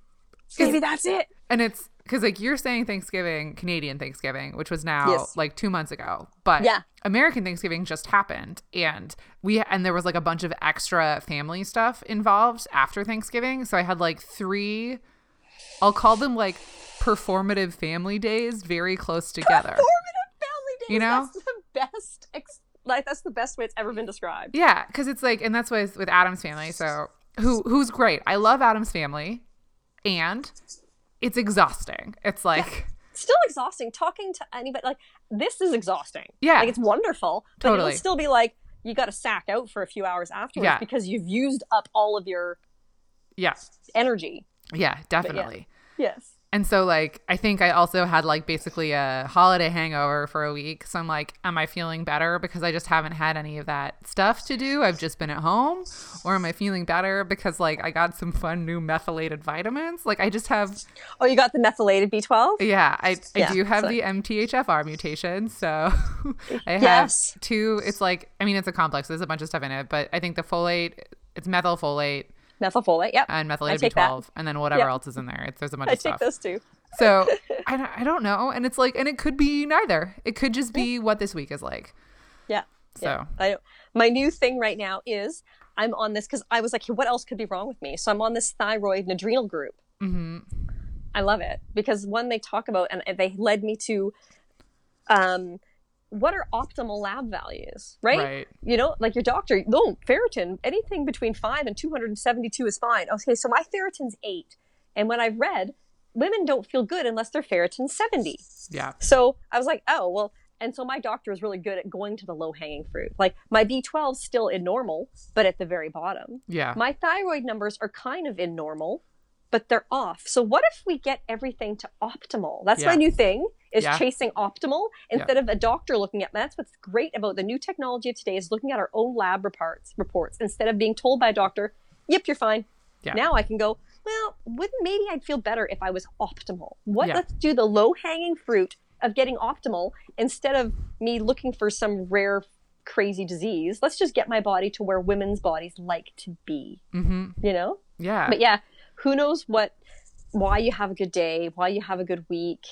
*laughs*
Maybe that's it.
and it's because like you're saying Thanksgiving, Canadian Thanksgiving, which was now
Yes.
like two months ago, but
Yeah.
American Thanksgiving just happened, and we and there was like a bunch of extra family stuff involved after Thanksgiving. So I had like three, I'll call them like performative family days, very close together.
Formative family days.
You know?
that's the best. Ex- like that's the best way it's ever been described.
Yeah, because it's like, and that's with with Adam's family. So who who's great? I love Adam's family, and it's exhausting. It's like
still exhausting talking to anybody. Like this is exhausting.
Yeah.
like it's wonderful, but
Totally.
it'll still be like you got to sack out for a few hours afterwards
Yeah.
because you've used up all of your
Yeah.
energy.
Yeah, definitely.
Yes.
And so like I think I also had like basically a holiday hangover for a week. So I'm like, am I feeling better because I just haven't had any of that stuff to do? I've just been at home, or am I feeling better because like I got some fun new methylated vitamins? Like I just have
Oh, you got the methylated B12.
yeah, I I
Yeah,
do have
so-
the MTHFR mutation, so *laughs* I have
Yes.
two. It's like I mean it's a complex. There's a bunch of stuff in it, but I think the folate it's methylfolate
Methylfolate. Yep.
and methylated
take.
B12, and then whatever
Yep.
else is in there. It's, there's a bunch
I
of
take
stuff.
those two.
So *laughs* I, don't- I don't know. And it's like, and it could be neither. It could just be what this week is like.
Yeah.
So
Yeah. I, my new thing right now is I'm on this because I was like, what else could be wrong with me? So I'm on this thyroid and adrenal group.
mhm.
I love it because one they talk about and they led me to um what are optimal lab values, right?
Right.
You know, like your doctor, no, ferritin, anything between 5 and 272 is fine. Okay, so my ferritin's 8. And when I've read, women don't feel good unless their ferritin's 70.
yeah.
So I was like, oh, well, and so my doctor is really good at going to the low hanging fruit. Like my B12's still in normal, but at the very bottom.
Yeah.
My thyroid numbers are kind of in normal, but they're off. So what if we get everything to optimal? That's my new thing is
Yeah.
chasing optimal instead of a doctor looking at that's what's great about the new technology of today is looking at our own lab reports reports instead of being told by a doctor, yep, you're fine.
Yeah.
Now I can go, well, wouldn't maybe I'd feel better if I was optimal. What
Yeah.
let's do the low hanging fruit of getting optimal instead of me looking for some rare crazy disease. Let's just get my body to where women's bodies like to be,
mm-hmm.
you know?
Yeah.
But yeah, who knows what why you have a good day, why you have a good week.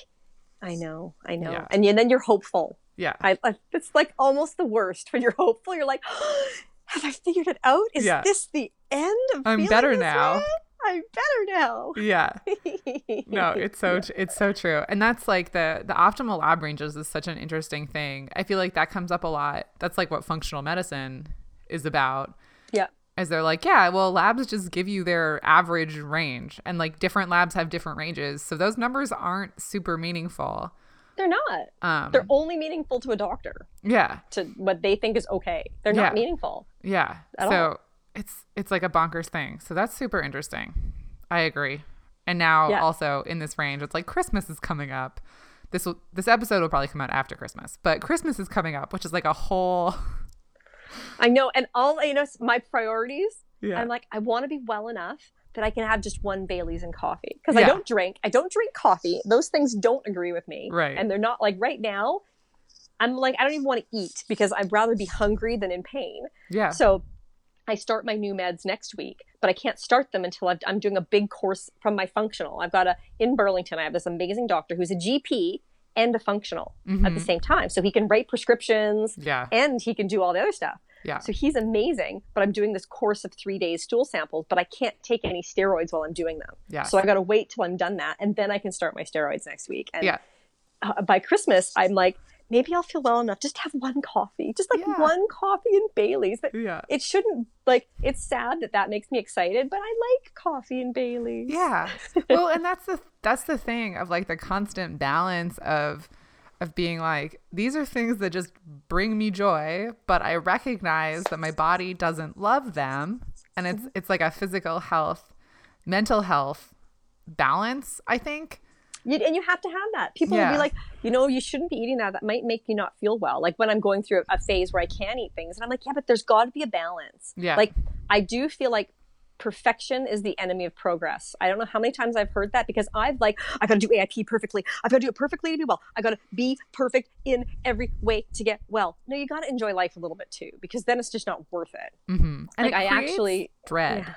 I know, I know.
Yeah.
And, you- then you're hopeful.
yeah.
I, I it's like almost the worst when you're *laughs* hopeful. You're like, *gasps* have I figured it out? Is
Yeah.
this the end of
I'm better now.
way? I'm better now.
yeah. *laughs* No, it's so it's so true. And that's like the the optimal lab ranges is such an interesting thing. I feel like that comes up a lot. That's like what functional medicine is about.
yeah.
Is they're like, yeah, well, labs just give you their average range, and like different labs have different ranges, so those numbers aren't super meaningful.
They're not.
Um,
They're only meaningful to a doctor,
yeah,
to what they think is okay. They're
Yeah.
not meaningful.
yeah. So
all.
it's it's like a bonkers thing. So that's super interesting. I agree. And now
Yeah.
also in this range, it's like Christmas is coming up. This will this episode will probably come out after Christmas, but Christmas is coming up, which is like a whole
I know. And all, you know, my priorities
yeah
I'm like, I want to be well enough that I can have just one Bailey's and coffee because I don't drink. I don't drink coffee. Those things don't agree with me.
Right.
And they're not like right now. I'm like, I don't even want to eat because I'd rather be hungry than in pain.
yeah
So I start my new meds next week, but I can't start them until I've, I'm doing a big course from my functional. I've got a, in Burlington, I have this amazing doctor who's a GP and a functional at the
Mhm.
same time. So he can write prescriptions
yeah
and he can do all the other stuff.
yeah
So he's amazing, but I'm doing this course of three days stool samples, but I can't take any steroids while I'm doing them.
yeah
So I got to wait till I'm done that, and then I can start my steroids next week. And
yeah
uh, by Christmas, I'm like, maybe I'll feel well enough just to have one coffee, just like
Yeah.
one coffee and Bailey's. But
yeah
it shouldn't like. It's sad that that makes me excited, but I like coffee and Bailey's.
Yeah. *laughs* Well, and that's the that's the thing of like the constant balance of of being like these are things that just bring me joy, but I recognize that my body doesn't love them, and it's it's like a physical health, mental health balance, I think.
You, and you have to have that. People will be like, you know, you shouldn't be eating that. That might make you not feel well. Like when I'm going through a phase where I can eat things, and I'm like, yeah, but there's got to be a balance.
Yeah.
Like I do feel like perfection is the enemy of progress. I don't know how many times I've heard that because I've like, I got to do AIP perfectly. I've got to do it perfectly to be well. I got to be perfect in every way to get well. No, you got to enjoy life a little bit too, because then it's just not worth it.
Mm-hmm. And
Like,
it
I actually-
dread.
Yeah.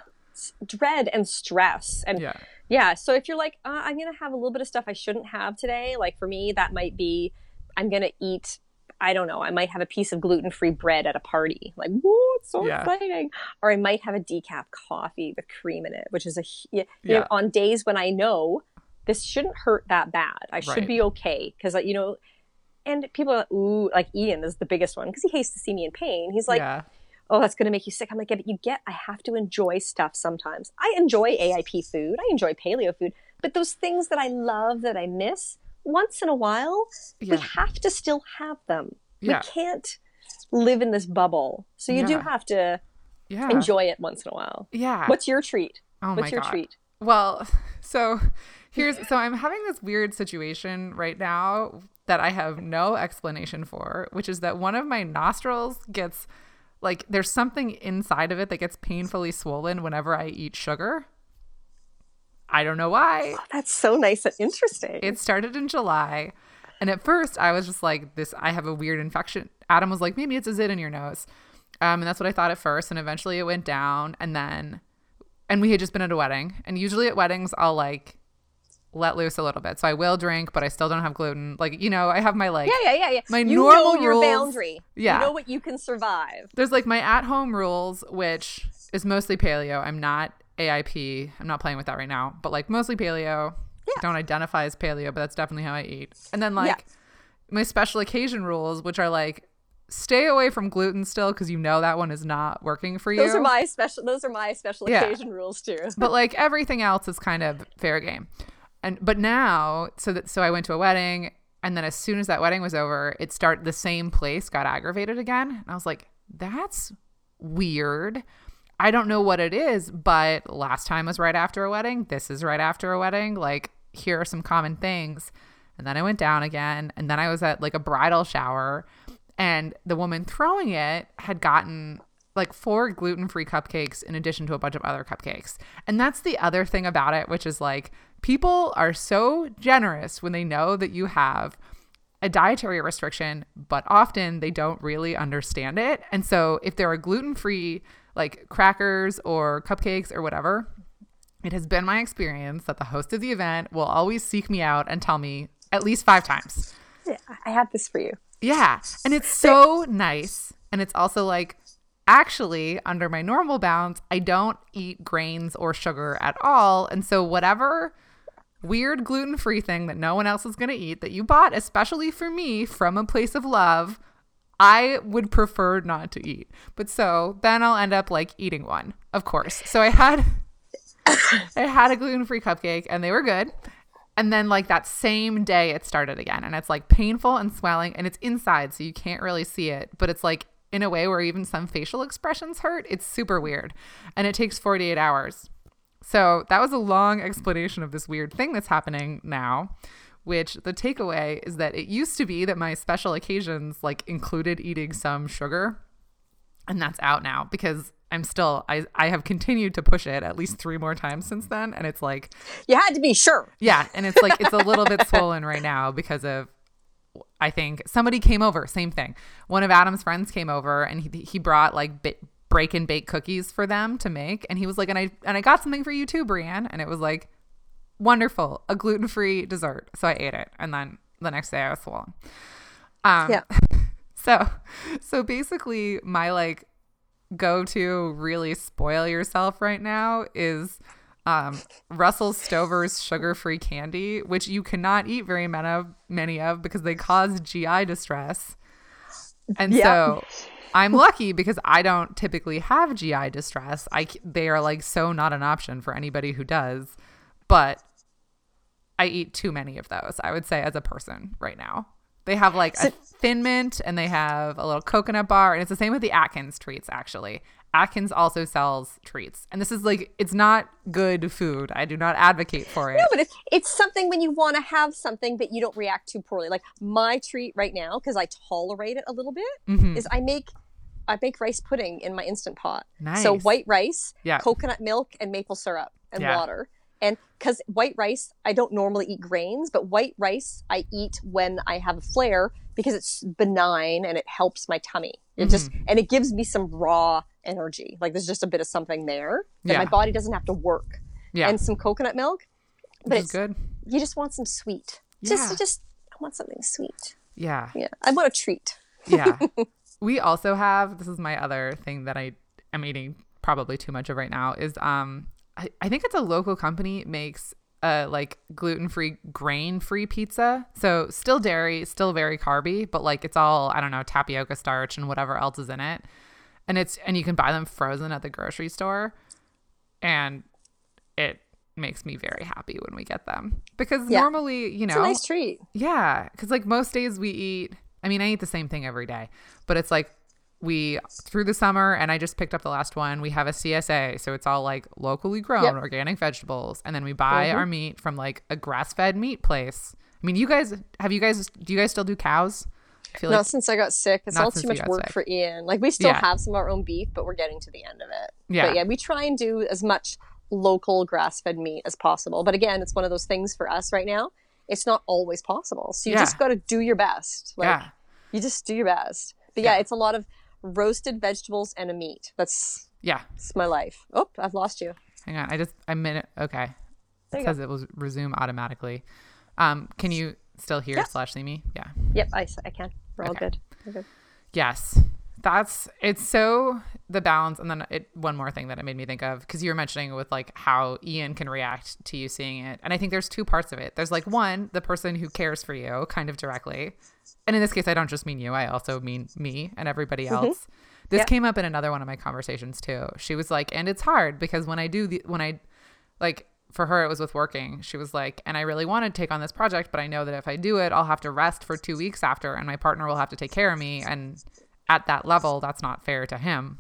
Dread and stress and
Yeah.
Yeah. So if you're like, uh, I'm gonna have a little bit of stuff I shouldn't have today, like for me, that might be, I'm gonna eat. I don't know. I might have a piece of gluten free bread at a party. Like, whoa, it's so
Yeah.
exciting. Or I might have a decaf coffee with cream in it, which is a, you
Yeah.
know, on days when I know this shouldn't hurt that bad. I should
Right.
be okay. Cause, you know, and people are like, ooh, like Ian is the biggest one because he hates to see me in pain. He's like,
yeah.
Oh, that's going to make you sick. I'm like, yeah, but you get, I have to enjoy stuff sometimes. I enjoy AIP food. I enjoy paleo food. But those things that I love that I miss, once in a while,
Yeah.
we have to still have them.
Yeah.
We can't live in this bubble. So you do have to
Yeah.
enjoy it once in a while.
Yeah.
What's your treat?
oh
What's
my
your
God.
treat?
Well, *laughs* so here's so I'm having this weird situation right now that I have no explanation for, which is that one of my nostrils gets like there's something inside of it that gets painfully swollen whenever I eat sugar. I don't know why.
Oh, that's so nice and interesting.
It started in July. And at first, I was just like, "This, I have a weird infection." Adam was like, "Maybe it's a zit in your nose," um, and that's what I thought at first. And eventually, it went down. And then, and we had just been at a wedding. And usually at weddings, I'll like let loose a little bit. So I will drink, but I still don't have gluten. Like you know, I have my like
yeah, yeah, yeah, yeah.
my
you
normal
know your
rules-
boundary.
Yeah.
You know what you can survive.
there's like my at home rules, which is mostly paleo. I'm not AIP. I'm not playing with that right now, but like mostly paleo.
Yeah.
Don't identify as paleo, but that's definitely how I eat. And then like
Yeah.
my special occasion rules, which are like stay away from gluten still because you know that one is not working for you.
Those are my special. Those are my special
Yeah.
occasion rules too.
but like everything else is kind of fair game. And but now, so that so I went to a wedding, and then as soon as that wedding was over, it start the same place got aggravated again. And I was like, that's weird. I don't know what it is, but last time was right after a wedding. This is right after a wedding. Like here are some common things. And then I went down again, and then I was at like a bridal shower, and the woman throwing it had gotten like four gluten-free cupcakes in addition to a bunch of other cupcakes. And that's the other thing about it, which is like people are so generous when they know that you have a dietary restriction, but often they don't really understand it. And so if there are gluten-free like crackers or cupcakes or whatever, it has been my experience that the host of the event will always seek me out and tell me at least 5 times.
Yeah, I have this for you.
Yeah. And it's so nice. And it's also like, actually, under my normal bounds, I don't eat grains or sugar at all. And so, whatever weird gluten free thing that no one else is going to eat that you bought, especially for me from a place of love, I would prefer not to eat. But so then I'll end up like eating one, of course. So I had. *coughs* I had a gluten free cupcake and they were good. And then, like that same day, it started again. And it's like painful and swelling, and it's inside, so you can't really see it. But it's like in a way where even some facial expressions hurt. It's super weird. And it takes 48 hours. So that was a long explanation of this weird thing that's happening now. Which the takeaway is that it used to be that my special occasions like included eating some sugar and that's out now because I'm still I I have continued to push it at least 3 more times since then and it's like
You had to be sure.
yeah, and it's like it's a little bit swollen right now because of I think somebody came over, same thing. One of Adam's friends came over and he he brought like ba- break and bake cookies for them to make and he was like and I and I got something for you too, Brienne, and it was like wonderful, a gluten-free dessert. So I ate it and then the next day I was swollen. Um
Yeah. *laughs*
so so basically my like go to really spoil yourself right now is um, Russell Stover's sugar-free candy, which you cannot eat very many of, many of because they cause GI distress. And
Yeah.
so I'm lucky because I don't typically have GI distress. I they are like so not an option for anybody who does, but I eat too many of those. I would say as a person right now. They have like a thin mint and they have a little coconut bar and it's the same with the Atkins treats actually. Atkins also sells treats. And this is like it's not good food. I do not advocate for it.
No, but it's it's something when you want to have something, but you don't react too poorly. Like my treat right now, because I tolerate it a little bit,
Mhm.
is I make I bake rice pudding in my instant pot. So white rice,
Yeah.
coconut milk, and maple syrup and
Yeah.
water. And because white rice, I don't normally eat grains, but white rice I eat when I have a flare because it's benign and it helps my tummy. It just
Mm-hmm.
and it gives me some raw energy. Like there's just a bit of something there that
Yeah.
my body doesn't have to work.
Yeah.
And some coconut milk, but it's
good.
you just want some sweet.
Yeah.
Just, just I want something sweet.
Yeah.
Yeah, I want a treat.
Yeah. *laughs* we also have this is my other thing that I am eating probably too much of right now is um I, I think it's a local company makes uh like gluten-free grain-free pizza. So still dairy, still very carby, but like it's all I don't know, tapioca starch and whatever else is in it. And it's and you can buy them frozen at the grocery store. And it makes me very happy when we get them because
Yeah.
normally, you
It's
know,
a nice treat.
yeah, because like most days we eat. I mean, I eat the same thing every day, but it's like we through the summer, and I just picked up the last one. We have a CSA, so it's all like locally grown
Yep.
organic vegetables, and then we buy
Mhm.
our meat from like a grass fed meat place. I mean, you guys have you guys do you guys still do cows? I feel
Not
like
since I got sick. It's all too much work
sick.
for Ian. Like we still
Yeah.
have some of our own beef, but we're getting to the end of it.
Yeah.
But yeah, we try and do as much local grass fed meat as possible. But again, it's one of those things for us right now. It's not always possible. So you
Yeah.
just got to do your best. Like
yeah,
you just do your best. But yeah,
Yeah.
it's a lot of roasted vegetables and a meat. That's
yeah.
It's my life. Oh, I've lost you.
Hang on, I just I minute. Okay, it
go.
it will resume automatically. Um, can you still hear
Yeah.
slash see me? Yeah.
Yep, I, I can. We're all good. We're good.
Yes. That's it's so the balance and then it one more thing that it made me think of because you were mentioning with like how Ian can react to you seeing it. And I think there's two parts of it. There's like one, the person who cares for you kind of directly. And in this case I don't just mean you, I also mean me and everybody mm-hmm. else. This
Yeah.
came up in another one of my conversations too. She was like, and it's hard because when I do the when I like for her it was with working she was like and i really want to take on this project but i know that if i do it i'll have to rest for two weeks after and my partner will have to take care of me and at that level that's not fair to him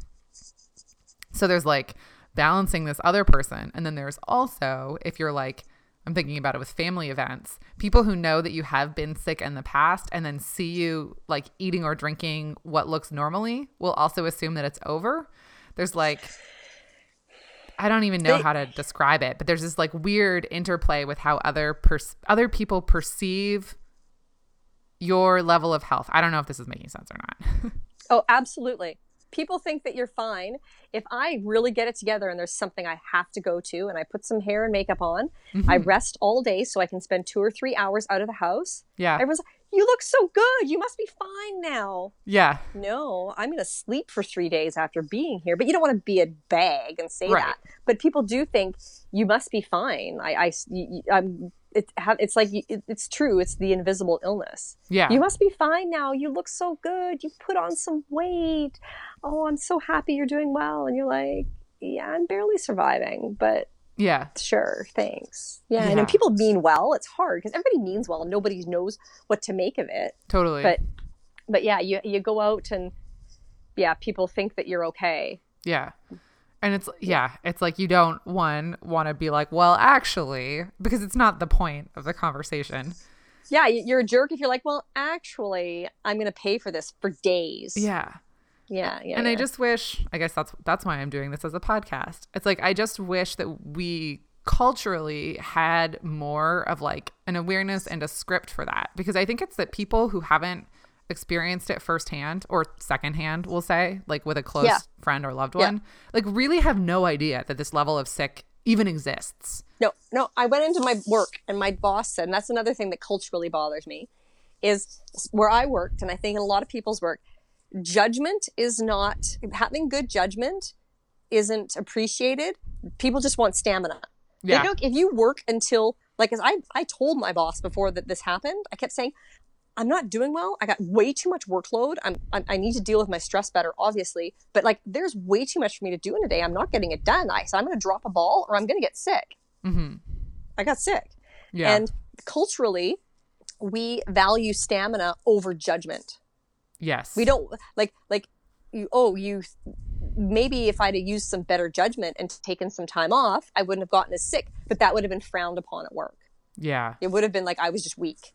so there's like balancing this other person and then there's also if you're like i'm thinking about it with family events people who know that you have been sick in the past and then see you like eating or drinking what looks normally will also assume that it's over there's like I don't even know how to describe it, but there's this like weird interplay with how other pers- other people perceive your level of health. I don't know if this is making sense or not. *laughs*
Oh, absolutely. People think that you're fine. If I really get it together and there's something I have to go to and I put some hair and makeup on, I
Mm-hmm.
rest all day so I can spend two or three hours out of the house.
yeah.
Everyone's like, you look so good. You must be fine now.
Yeah.
No, I'm going to sleep for three days after being here. But you don't want to be a bag and say
Right.
that. But people do think you must be fine. I, I, I'm. Um, it, it's like, it, it's true. It's the invisible illness.
Yeah.
You must be fine now. You look so good. You put on some weight. Oh, I'm so happy you're doing well. And you're like, yeah, I'm barely surviving, but
yeah.
sure, thanks. Yeah, and
Yeah.
when people mean well, it's hard because everybody means well and nobody knows what to make of it.
Totally.
But but yeah, you you go out and yeah, people think that you're okay.
yeah. And it's yeah, it's like you don't one want to be like, well, actually, because it's not the point of the conversation.
Yeah, you're a jerk if you're like, well, actually, I'm going to pay for this for days.
Yeah.
Yeah, yeah.
and I just wish, I guess that's that's why I'm doing this as a podcast. It's like I just wish that we culturally had more of like an awareness and a script for that because I think it's that people who haven't experienced it firsthand or secondhand, we'll say, like with a close
Yeah.
friend or loved
Yeah.
one, like really have no idea that this level of sick even exists.
No, no. I went into my work and my boss said, and that's another thing that culturally bothers me, is where I worked, and I think in a lot of people's work, judgment is not having good judgment isn't appreciated. People just want stamina. They
Yeah.
don't, if you work until like as I I told my boss before that this happened, I kept saying, I'm not doing well. I got way too much workload. I'm, I'm I need to deal with my stress better, obviously. But like, there's way too much for me to do in a day. I'm not getting it done. I so I'm going to drop a ball or I'm going to get sick.
Mm-hmm.
I got sick.
Yeah.
And culturally, we value stamina over judgment.
Yes.
We don't like like you. Oh, you. Maybe if I'd have used some better judgment and taken some time off, I wouldn't have gotten as sick. But that would have been frowned upon at work.
Yeah.
It would have been like I was just weak.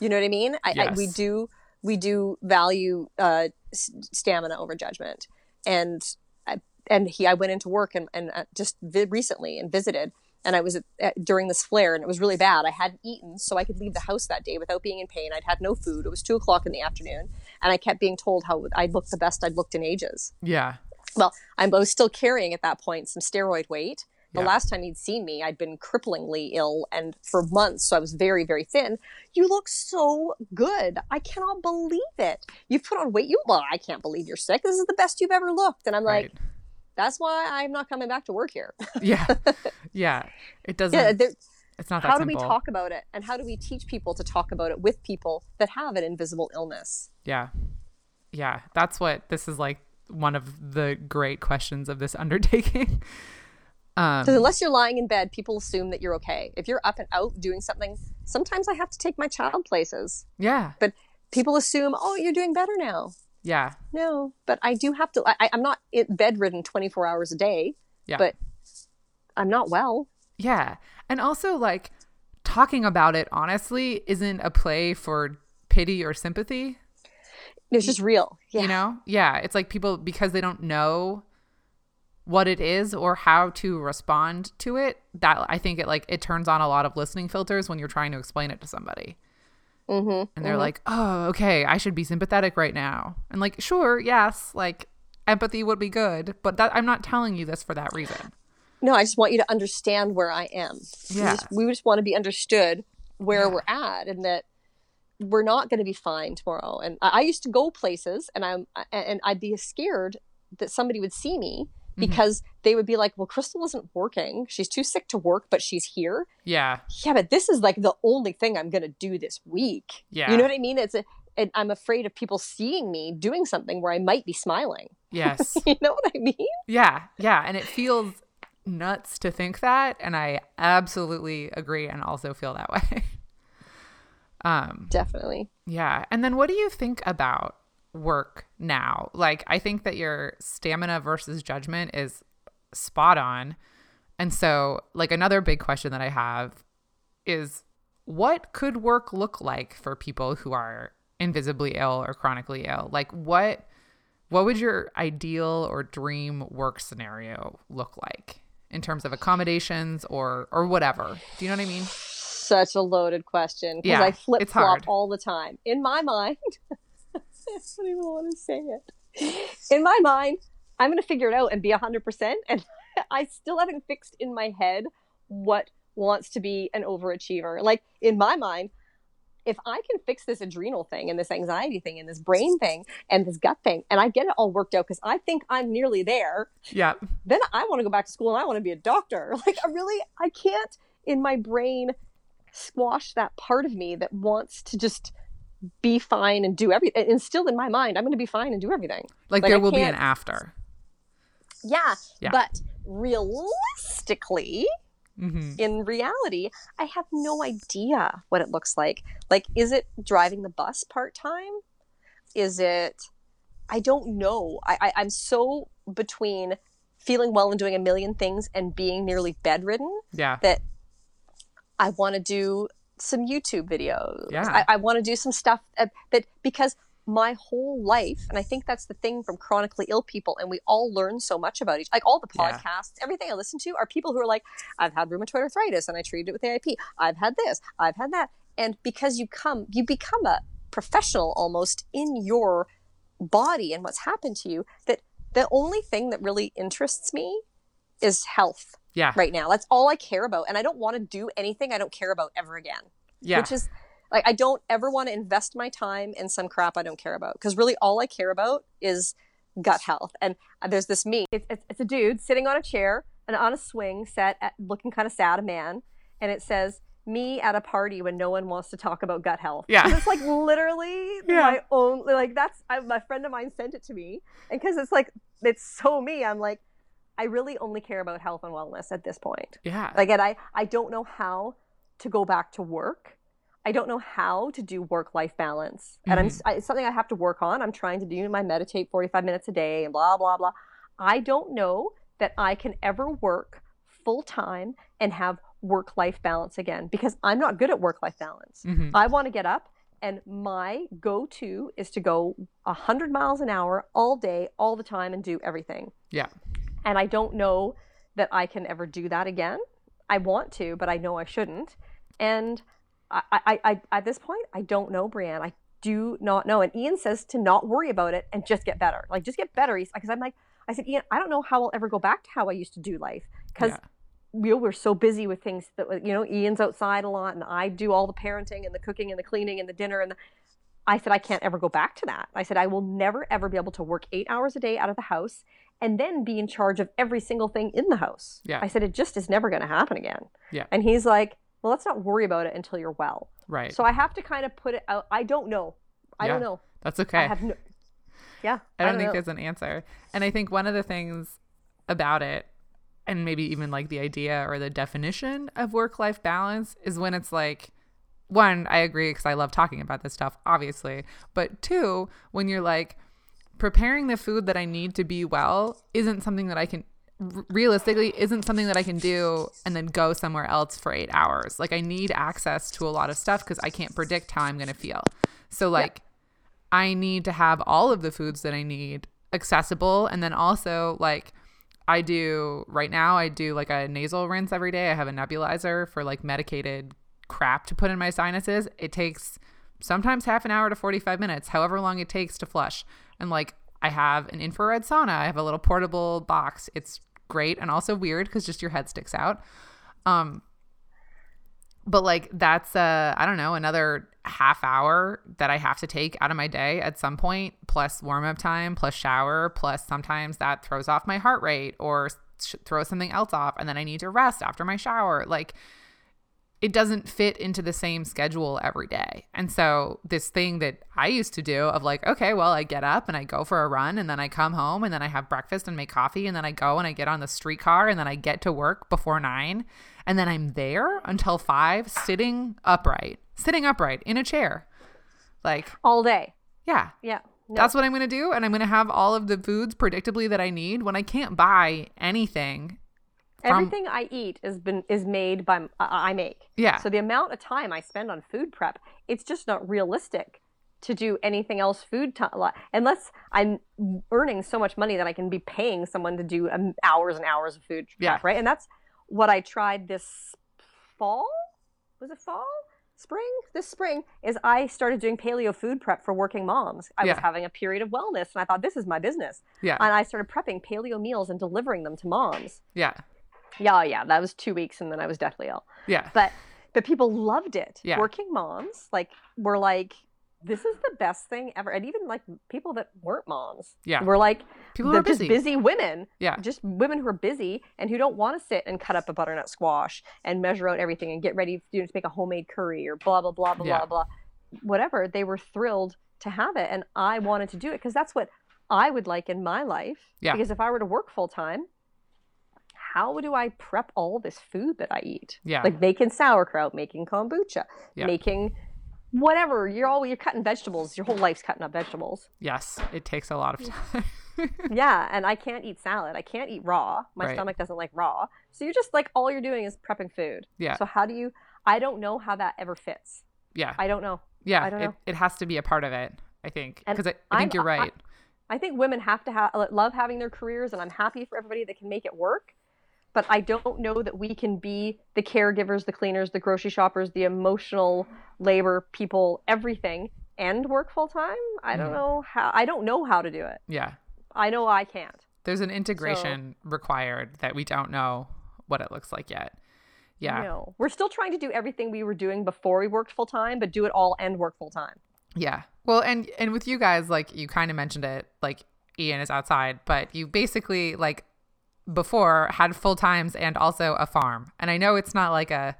You know what I mean? I, I, we do we do value uh, stamina over judgment, and I, and he I went into work and and uh, just vi- recently and visited, and I was at, at, during this flare and it was really bad. I hadn't eaten, so I could leave the house that day without being in pain. I'd had no food. It was two o'clock in the afternoon, and I kept being told how I looked the best I'd looked in ages.
Yeah.
Well, I was still carrying at that point some steroid weight. The
Yeah.
last time he'd seen me, I'd been cripplingly ill and for months, so I was very, very thin. You look so good. I cannot believe it. You've put on weight. You well, I can't believe you're sick. This is the best you've ever looked. And I'm like,
Right.
that's why I'm not coming back to work here.
Yeah. *laughs* yeah. It doesn't.
yeah,
it's not that
how do we talk about it? And how do we teach people to talk about it with people that have an invisible illness?
Yeah. Yeah. That's what this is like one of the great questions of this *laughs* undertaking. Um,
Because unless you're lying in bed, people assume that you're okay. If you're up and out doing something, sometimes I have to take my child places.
yeah.
But people assume, oh, you're doing better now.
Yeah.
No, but I do have to. I, I'm not bedridden 24 hours a day,
Yeah.
but I'm not well.
Yeah. And also, like, talking about it honestly isn't a play for pity or sympathy.
It's just real. Yeah.
You know? Yeah. It's like people, because they don't know what it is or how to respond to it, that I think it like, it turns on a lot of listening filters when you're trying to explain it to somebody.
Mm-hmm.
And they're like, oh, okay, I should be sympathetic right now. And like, sure, yes, like empathy would be good, but that I'm not telling you this for that reason.
No, I just want you to understand where I am. We
Yeah.
just, we just want to be understood where
Yeah.
we're at and that we're not going to be fine tomorrow. And I, I used to go places and I'm and I'd be scared that somebody would see me
Mm-hmm.
because they would be like, "Well, Crystal isn't working. She's too sick to work, but she's here."
Yeah.
Yeah, but this is like the only thing I'm going to do this week.
Yeah.
You know what I mean? It's a, and I'm afraid of people seeing me doing something where I might be smiling.
Yes. *laughs*
You know what I mean?
Yeah, yeah, and it feels nuts to think that, and I absolutely agree and also feel that *laughs* way. um,
Definitely.
yeah, and then what do you think about work now? Like, I think that your stamina versus judgment is spot on, and so like another big question that I have is what could work look like for people who are invisibly ill or chronically ill? Like, what what would your ideal or dream work scenario look like in terms of accommodations or or whatever? Do you know what I mean?
Such a loaded question because
Yeah,
I flip flop all the time. In my mind, *laughs* I don't even want to say it. In my mind, I'm going to figure it out and be 100%. And *laughs* I still haven't fixed in my head what wants to be an overachiever. Like, in my mind, if I can fix this adrenal thing and this anxiety thing and this brain thing and this gut thing, and I get it all worked out because I think I'm nearly there,
Yeah.
then I want to go back to school and I want to be a doctor. *laughs* Like, I really, I can't in my brain squash that part of me that wants to just be fine and do everything. And still in my mind, I'm going to be fine and do everything.
Like,
Like,
there
I
will be an after.
Yeah.
Yeah.
But realistically,
hmm
in reality, I have no idea what it looks like. Like, is it driving the bus part time? Is it? I don't know. I, I I'm so between feeling well and doing a million things and being nearly bedridden
Yeah.
that I want to do some YouTube videos.
Yeah.
I, I want to do some stuff that, that because my whole life, and I think that's the thing from chronically ill people, and we all learn so much about each. Like all the
Yeah.
podcasts, everything I listen to are people who are like, "I've had rheumatoid arthritis and I treated it with AIP. I've had this. I've had that." And because you come, you become a professional almost in your body and what's happened to you. That the only thing that really interests me is health
Yeah.
right now. That's all I care about. And I don't want to do anything I don't care about ever again.
Yeah.
Which is like, I don't ever want to invest my time in some crap I don't care about. Because really, all I care about is gut health. And uh, there's this meme. It's, it's, it's a dude sitting on a chair and on a swing set, at, looking kind of sad, a man. And it says, me at a party when no one wants to talk about gut health.
Yeah.
It's like literally *laughs*
Yeah.
my own, like that's, I, my friend of mine sent it to me. And because it's like, it's so me, I'm like, I really only care about health and wellness at this point.
yeah.
Like, and I, I don't know how to go back to work. I don't know how to do work life balance. And I'm, I, it's something I have to work on. I'm trying to do my meditate 45 minutes a day and blah, blah, blah. I don't know that I can ever work full time and have work life balance again because I'm not good at work life balance.
Mhm.
I want to get up and my go to is to go 100 miles an hour all day, all the time, and do everything.
Yeah.
And I don't know that I can ever do that again. I want to, but I know I shouldn't. And I, I, I at this point, I don't know, Brianne. I do not know. And Ian says to not worry about it and just get better. Like, just get better. He's because I'm like, I said, Ian, I don't know how I'll ever go back to how I used to do life because
Yeah.
you know, we're so busy with things that you know Ian's outside a lot, and I do all the parenting and the cooking and the cleaning and the dinner and the. I said I can't ever go back to that. I said I will never ever be able to work eight hours a day out of the house and then be in charge of every single thing in the house.
Yeah.
I said it just is never going to happen again.
Yeah.
And he's like, well, let's not worry about it until you're well.
Right.
So I have to kind of put it out. I don't know. I
Yeah.
don't know.
That's okay.
I have no. Yeah.
I don't, think
know.
there's an answer. And I think one of the things about it, and maybe even like the idea or the definition of work life balance is when it's like one, I agree because I love talking about this stuff, obviously. But two, when you're like, preparing the food that I need to be well isn't something that I can realistically isn't something that I can do and then go somewhere else for 8 hours. Like I need access to a lot of stuff cuz I can't predict how I'm going to feel. So like I need to have all of the foods that I need accessible and then also like I do right now I do like a nasal rinse every day. I have a nebulizer for like medicated crap to put in my sinuses. It takes sometimes half an hour to 45 minutes, however long it takes to flush. And like I have an infrared sauna. I have a little portable box. It's great and also weird because just your head sticks out. Um, but like that's uh I don't know another half hour that I have to take out of my day at some point, plus warm up time, plus shower, plus sometimes that throws off my heart rate or sh- throws something else off, and then I need to rest after my shower. Like it doesn't fit into the same schedule every day. And so this thing that I used to do of like, okay, well, I get up and I go for a run and then I come home and then I have breakfast and make coffee and then I go and I get on the streetcar and then I get to work before 9 and then I'm there until 5 sitting upright. Sitting upright in a chair. Like
all day.
Yeah.
Yeah.
No. That's what I'm going to do and I'm going to have all of the foods predictably that I need when I can't buy anything
Everything I eat has been is made by uh, I make.
Yeah.
So the amount of time I spend on food prep, it's just not realistic to do anything else food time unless I'm earning so much money that I can be paying someone to do um, hours and hours of food prep, yeah. right? And that's what I tried this fall. Was it fall? Spring? This spring is I started doing paleo food prep for working moms. I yeah. was having a period of wellness and I thought this is my business.
Yeah.
And I started prepping paleo meals and delivering them to moms.
Yeah.
Yeah, oh, yeah, that was two weeks, and then I was deathly ill.
Yeah,
but but people loved it.
Yeah.
working moms like were like, this is the best thing ever, and even like people that weren't moms.
Yeah,
were like
people who are
busy.
just
busy women.
Yeah,
just women who are busy and who don't want to sit and cut up a butternut squash and measure out everything and get ready you know, to make a homemade curry or blah blah blah blah yeah. blah blah, whatever. They were thrilled to have it, and I wanted to do it because that's what I would like in my life.
Yeah,
because if I were to work full time how do I prep all this food that I eat?
Yeah.
Like making sauerkraut, making kombucha,
yeah.
making whatever. You're all you're cutting vegetables. Your whole life's cutting up vegetables.
Yes, it takes a lot of time. *laughs*
yeah, and I can't eat salad. I can't eat raw. My
right.
stomach doesn't like raw. So you're just like all you're doing is prepping food.
Yeah.
So how do you I don't know how that ever fits.
Yeah.
I don't know.
Yeah.
I don't know.
It, it has to be a part of it, I think. Because I, I, think I'm, you're right.
I, I think women have to have love having their careers and I'm happy for everybody that can make it work but I don't know that we can be the caregivers, the cleaners, the grocery shoppers, the emotional labor people, everything, and work full time. I don't mm. know how. I don't know how to do it.
Yeah.
I know I can't.
There's an integration so, required that we don't know what it looks like yet. Yeah.
No. We're still trying to do everything we were doing before we worked full time, but do it all and work full time.
Yeah. Well, and and with you guys, like you kind of mentioned it, like Ian is outside, but you basically like before had full times and also a farm. And I know it's not like a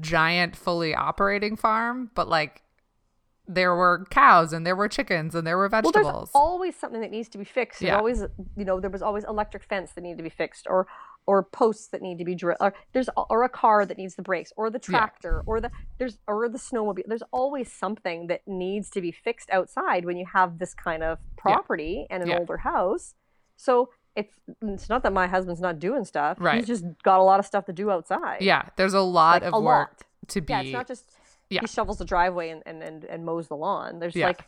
giant fully operating farm, but like there were cows and there were chickens and there were vegetables. Well,
there's always something that needs to be fixed. There's
yeah.
always, you know, there was always electric fence that needed to be fixed, or or posts that need to be drilled, or there's or a car that needs the brakes, or the tractor, yeah. or the there's or the snowmobile. There's always something that needs to be fixed outside when you have this kind of property yeah. and an older house. So it's it's not that my husband's not doing stuff.
Right.
He's just got a lot of stuff to do outside.
Yeah. There's a lot like, of a work lot. to be.
Yeah, it's not just
yeah.
he shovels the driveway and, and, and, and mows the lawn. There's
yeah.
like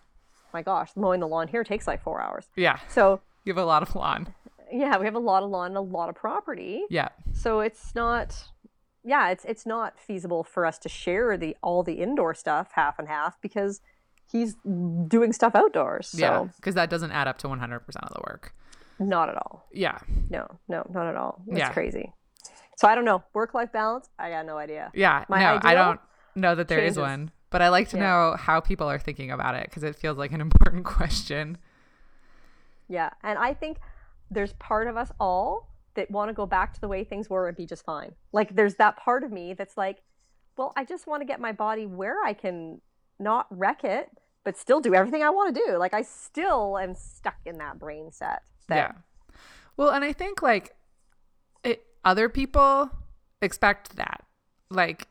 my gosh, mowing the lawn here takes like four hours.
Yeah.
So
you have a lot of lawn.
Yeah, we have a lot of lawn and a lot of property.
Yeah.
So it's not yeah, it's it's not feasible for us to share the all the indoor stuff half and half because he's doing stuff outdoors. So.
Yeah, because that doesn't add up to 100% of the work.
Not at all.
Yeah.
No, no, not at all. It's
yeah.
crazy. So I don't know. Work life balance, I got no idea.
Yeah. My no, I don't know that there
changes.
is one, but I like to
yeah.
know how people are thinking about it because it feels like an *laughs* important question.
Yeah. And I think there's part of us all that want to go back to the way things were and be just fine. Like there's that part of me that's like, well, I just want to get my body where I can not wreck it, but still do everything I want to do. Like I still am stuck in that brain set.
Yeah. Well, and I think like it other people expect that. Like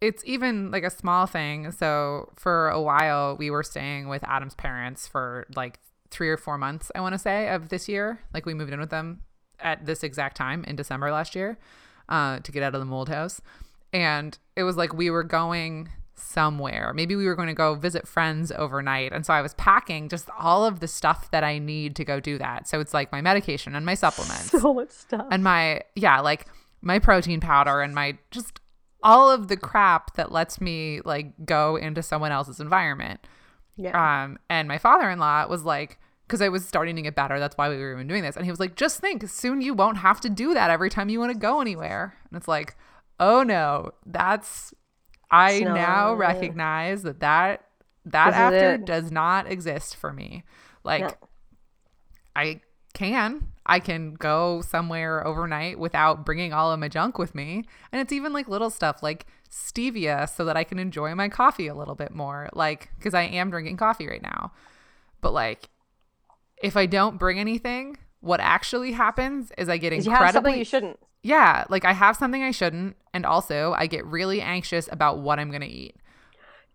it's even like a small thing. So for a while we were staying with Adam's parents for like 3 or 4 months, I want to say, of this year. Like we moved in with them at this exact time in December last year uh, to get out of the mold house. And it was like we were going somewhere. Maybe we were going to go visit friends overnight. And so I was packing just all of the stuff that I need to go do that. So it's like my medication and my supplements. *laughs*
So much stuff.
And my, yeah, like my protein powder and my just all of the crap that lets me like go into someone else's environment.
Yeah.
Um, and my father in law was like, because I was starting to get better. That's why we were even doing this. And he was like, just think, soon you won't have to do that every time you want to go anywhere. And it's like, oh no, that's, I
No.
now recognize that that, that after
it.
does not exist for me. Like,
No.
I can. I can go somewhere overnight without bringing all of my junk with me. And it's even like little stuff like stevia so that I can enjoy my coffee a little bit more. Like, because I am drinking coffee right now. But like, if I don't bring anything, what actually happens is I get
Because you have something you shouldn't.
Yeah. Like, I have something I shouldn't. And also, I get really anxious about what I'm going to eat.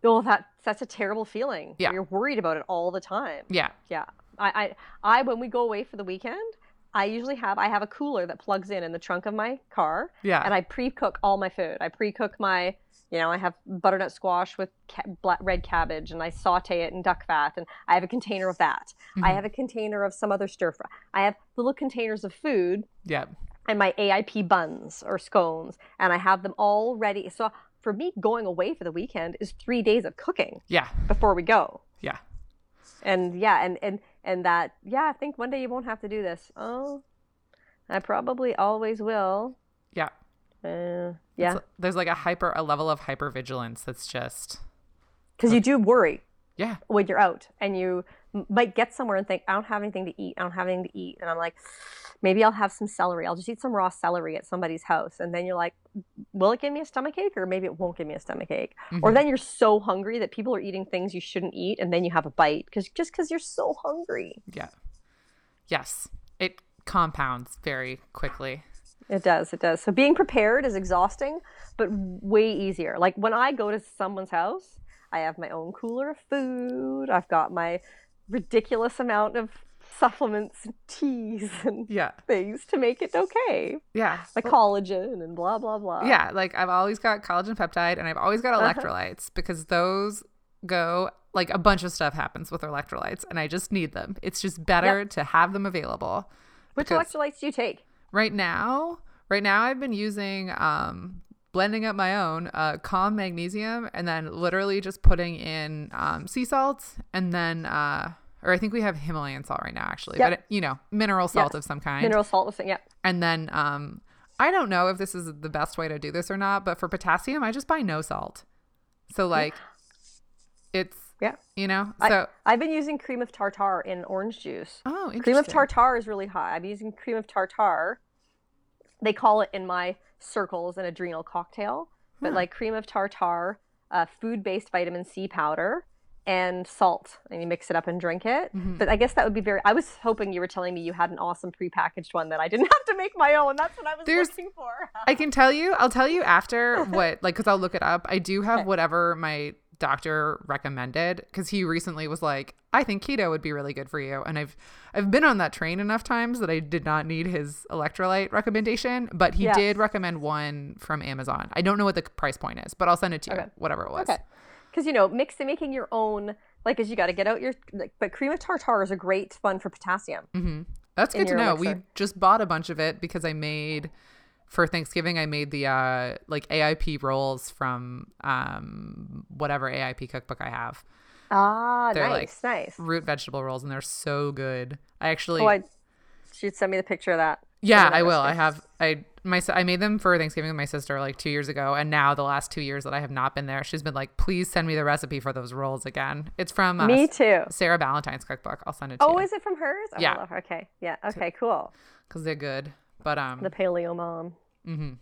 Oh, that that's a terrible feeling.
Yeah.
You're worried about it all the time.
Yeah.
Yeah. I, I, I, when we go away for the weekend, I usually have, I have a cooler that plugs in in the trunk of my car.
Yeah.
And I pre-cook all my food. I pre-cook my, you know, I have butternut squash with ca- red cabbage and I saute it in duck fat. And I have a container of that. I
Mhm.
have a container of some other stir fry. I have little containers of food
Yeah.
And my AIP buns or scones. And I have them all ready. So for me, going away for the weekend is three days of cooking
Yeah.
before we go
Yeah.
and yeah and and and that yeah i think one day you won't have to do this oh i probably always will
Yeah.
uh, yeah
It's- there's like a hyper, a level of hyper vigilance that's just,
because you do worry
yeah.
when you're out and you might get somewhere and think i don't have anything to eat i don't have anything to eat and i'm like maybe i'll have some celery i'll just eat some raw celery at somebody's house and then you're like will it give me a stomach ache or maybe it won't give me a stomach ache or
Mhm.
then you're so hungry that people are eating things you shouldn't eat and then you have a bite because just because you're so hungry
Yeah. Yes. It compounds very quickly.
It does. It does. So being prepared is exhausting, but way easier. Like when I go to someone's house, I have my own cooler of food. I've got my ridiculous amount of supplements and teas and
Yeah.
things to make it okay.
Yeah.
My collagen and blah blah blah.
Yeah. Like I've always got collagen peptide and I've always got
Uh-huh.
electrolytes because those go like a bunch of stuff happens with electrolytes and I just need them. It's just better to have them available.
Which electrolytes do you take?
Right now, right now I've been using um blending up my own uh calm magnesium and then literally just putting in um sea salt and then uh or I think we have Himalayan salt right now actually,
Yep.
but you know, mineral salt
Yep.
of some kind.
Mineral salt was yeah.
And then um I don't know if this is the best way to do this or not, but for potassium I just buy no salt. So like it's
Yeah.
you know,
I-
so
I've been using cream of tartar in orange juice.
oh, interesting.
Cream of tartar is really high. I'm using cream of tartar. They call it in my circles an adrenal cocktail, but
Huh.
like cream of tartar, uh, food-based vitamin C powder, and salt, and you mix it up and drink it.
Mhm.
But I guess that would be very. I was hoping you were telling me you had an awesome prepackaged one that I didn't *laughs* have to make my own. That's what I was
There's-
looking for.
I can tell you, I'll tell you after *laughs* what, like, because I'll look it up. I do have
Okay.
whatever my doctor recommended because he recently was like, I think keto would be really good for you. And I've I've been on that train enough times that I did not need his electrolyte recommendation, but he
Yeah.
did recommend one from Amazon. I don't know what the price point is, but I'll send it to you, whatever it was.
Okay. Because you know, mix making your own. Like, as you got to get out your. Like, but cream of tartar is a great one for potassium.
hmm That's good to know. We just bought a bunch of it because I made for Thanksgiving. I made the uh like AIP rolls from um whatever AIP cookbook I have.
Ah,
They're
nice, nice.
root vegetable rolls and they're so good. I actually
Oh, I should send me the picture of that.
Yeah, I will. I have I my I made them for Thanksgiving with my sister like 2 years ago and now the last 2 years that I have not been there, she's been like, "Please send me the recipe for those rolls again." It's from uh,
Me too.
Sarah Ballantyne's cookbook. I'll send it to you.
Oh,
you
is it from hers? Oh,
Yeah.
her. Okay. Yeah. Okay. Cool.
cuz they're good. But um
The paleo mom.
Mm-hmm.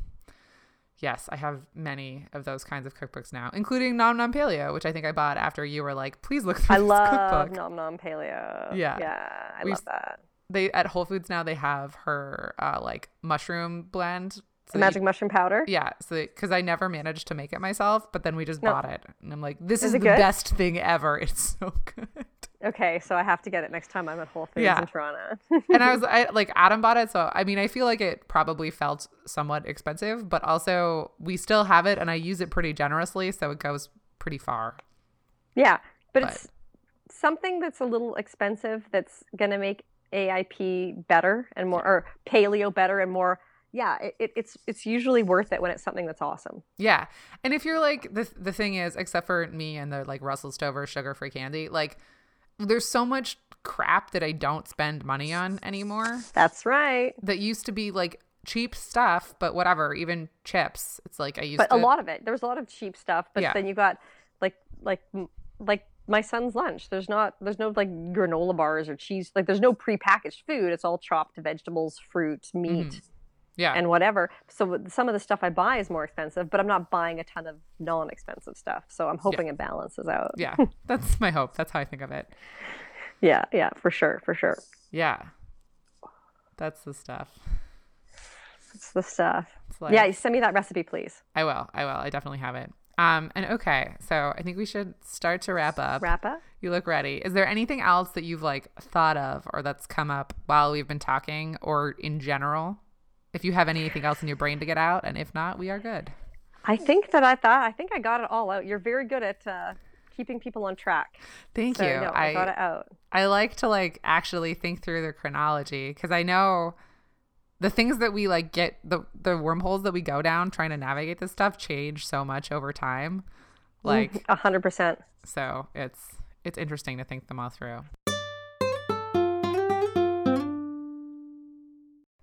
Yes, I have many of those kinds of cookbooks now, including Nom Nom Paleo, which I think I bought after you were like, "Please look through
I
this
love
cookbook."
nom nom paleo.
Yeah.
Yeah. I
We
love that.
They at Whole Foods now they have her uh, like mushroom blend.
The magic you, mushroom powder.
Yeah, so because I never managed to make it myself, but then we just
No.
bought it, and I'm like, this is,
Is
the
good?
best thing ever. *laughs* It's so good.
Okay, so I have to get it next time I'm at Whole Foods
Yeah.
in Toronto.
and I was *laughs* I, like, Adam bought it, so I mean, I feel like it probably felt somewhat expensive, but also we still have it, and I use it pretty generously, so it goes pretty far.
yeah, but,
But-
it's something that's a little expensive that's going to make AIP better and more, or paleo better and more. Yeah, it, it, it's it's usually worth it when it's something that's awesome.
Yeah. And if you're like the the thing is, except for me and the like Russell Stover sugar free candy, like there's so much crap that I don't spend money on anymore.
That's right.
That used to be like cheap stuff, but whatever, even chips. It's like I used
But
to
a lot of it, there was a lot of cheap stuff. But
Yeah.
then you got like like like my son's lunch. There's not there's no like granola bars or cheese. Like there's no prepackaged food. It's all chopped vegetables, fruit, meat. Mm-hmm.
Yeah.
and whatever. So some of the stuff I buy is more expensive, but I'm not buying a ton of non-expensive stuff. So I'm hoping it balances out.
yeah. *laughs* That's my hope. That's how I think of it.
yeah, yeah, for sure, for sure.
Yeah. That's the stuff.
It's the stuff.
It's like
yeah, send me that recipe, please.
I will. I will. I definitely have it. Um and okay, so I think we should start to wrap up.
Wrap up.
You look ready. Is there anything else that you've like thought of or that's come up while we've been talking or in general? If you have anything else in your brain to get out, and if not, we are good.
I think that I thought I think I got it all out. You're very good at uh, keeping people on track.
Thank
So
you.
no, I, got it out.
I like to like actually think through the chronology because I know the things that we like get the the wormholes that we go down trying to navigate this stuff change so much over time. Mm, like
A hundred percent.
so it's it's interesting to think them all through.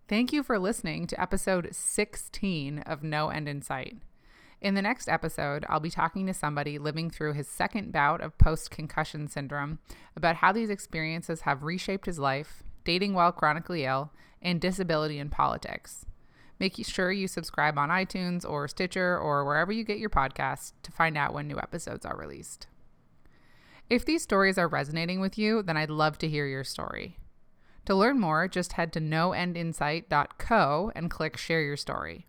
Thank you for listening to episode 16 of No End in Sight. In the next episode, I'll be talking to somebody living through his second bout of post concussion syndrome about how these experiences have reshaped his life, dating while chronically ill, and disability in politics. Make sure you subscribe on iTunes or Stitcher or wherever you get your podcasts to find out when new episodes are released. If these stories are resonating with you, then I'd love to hear your story. To learn more, just head to noendinsight.co and click Share Your Story.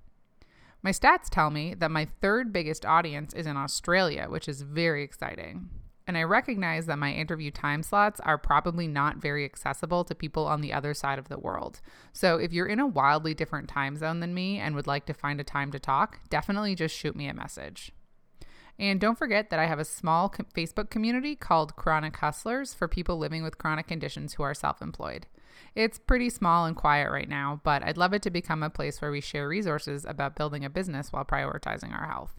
My stats tell me that my third biggest audience is in Australia, which is very exciting. And I recognize that my interview time slots are probably not very accessible to people on the other side of the world. So if you're in a wildly different time zone than me and would like to find a time to talk, definitely just shoot me a message. And don't forget that I have a small Facebook community called Chronic Hustlers for people living with chronic conditions who are self employed. It's pretty small and quiet right now, but I'd love it to become a place where we share resources about building a business while prioritizing our health.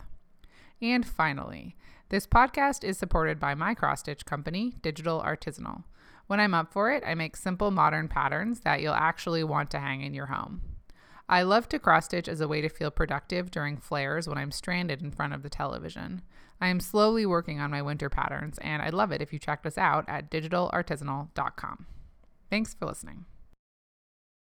And finally, this podcast is supported by my cross stitch company, Digital Artisanal. When I'm up for it, I make simple modern patterns that you'll actually want to hang in your home. I love to cross stitch as a way to feel productive during flares when I'm stranded in front of the television. I am slowly working on my winter patterns, and I'd love it if you checked us out at digitalartisanal.com. Thanks for listening.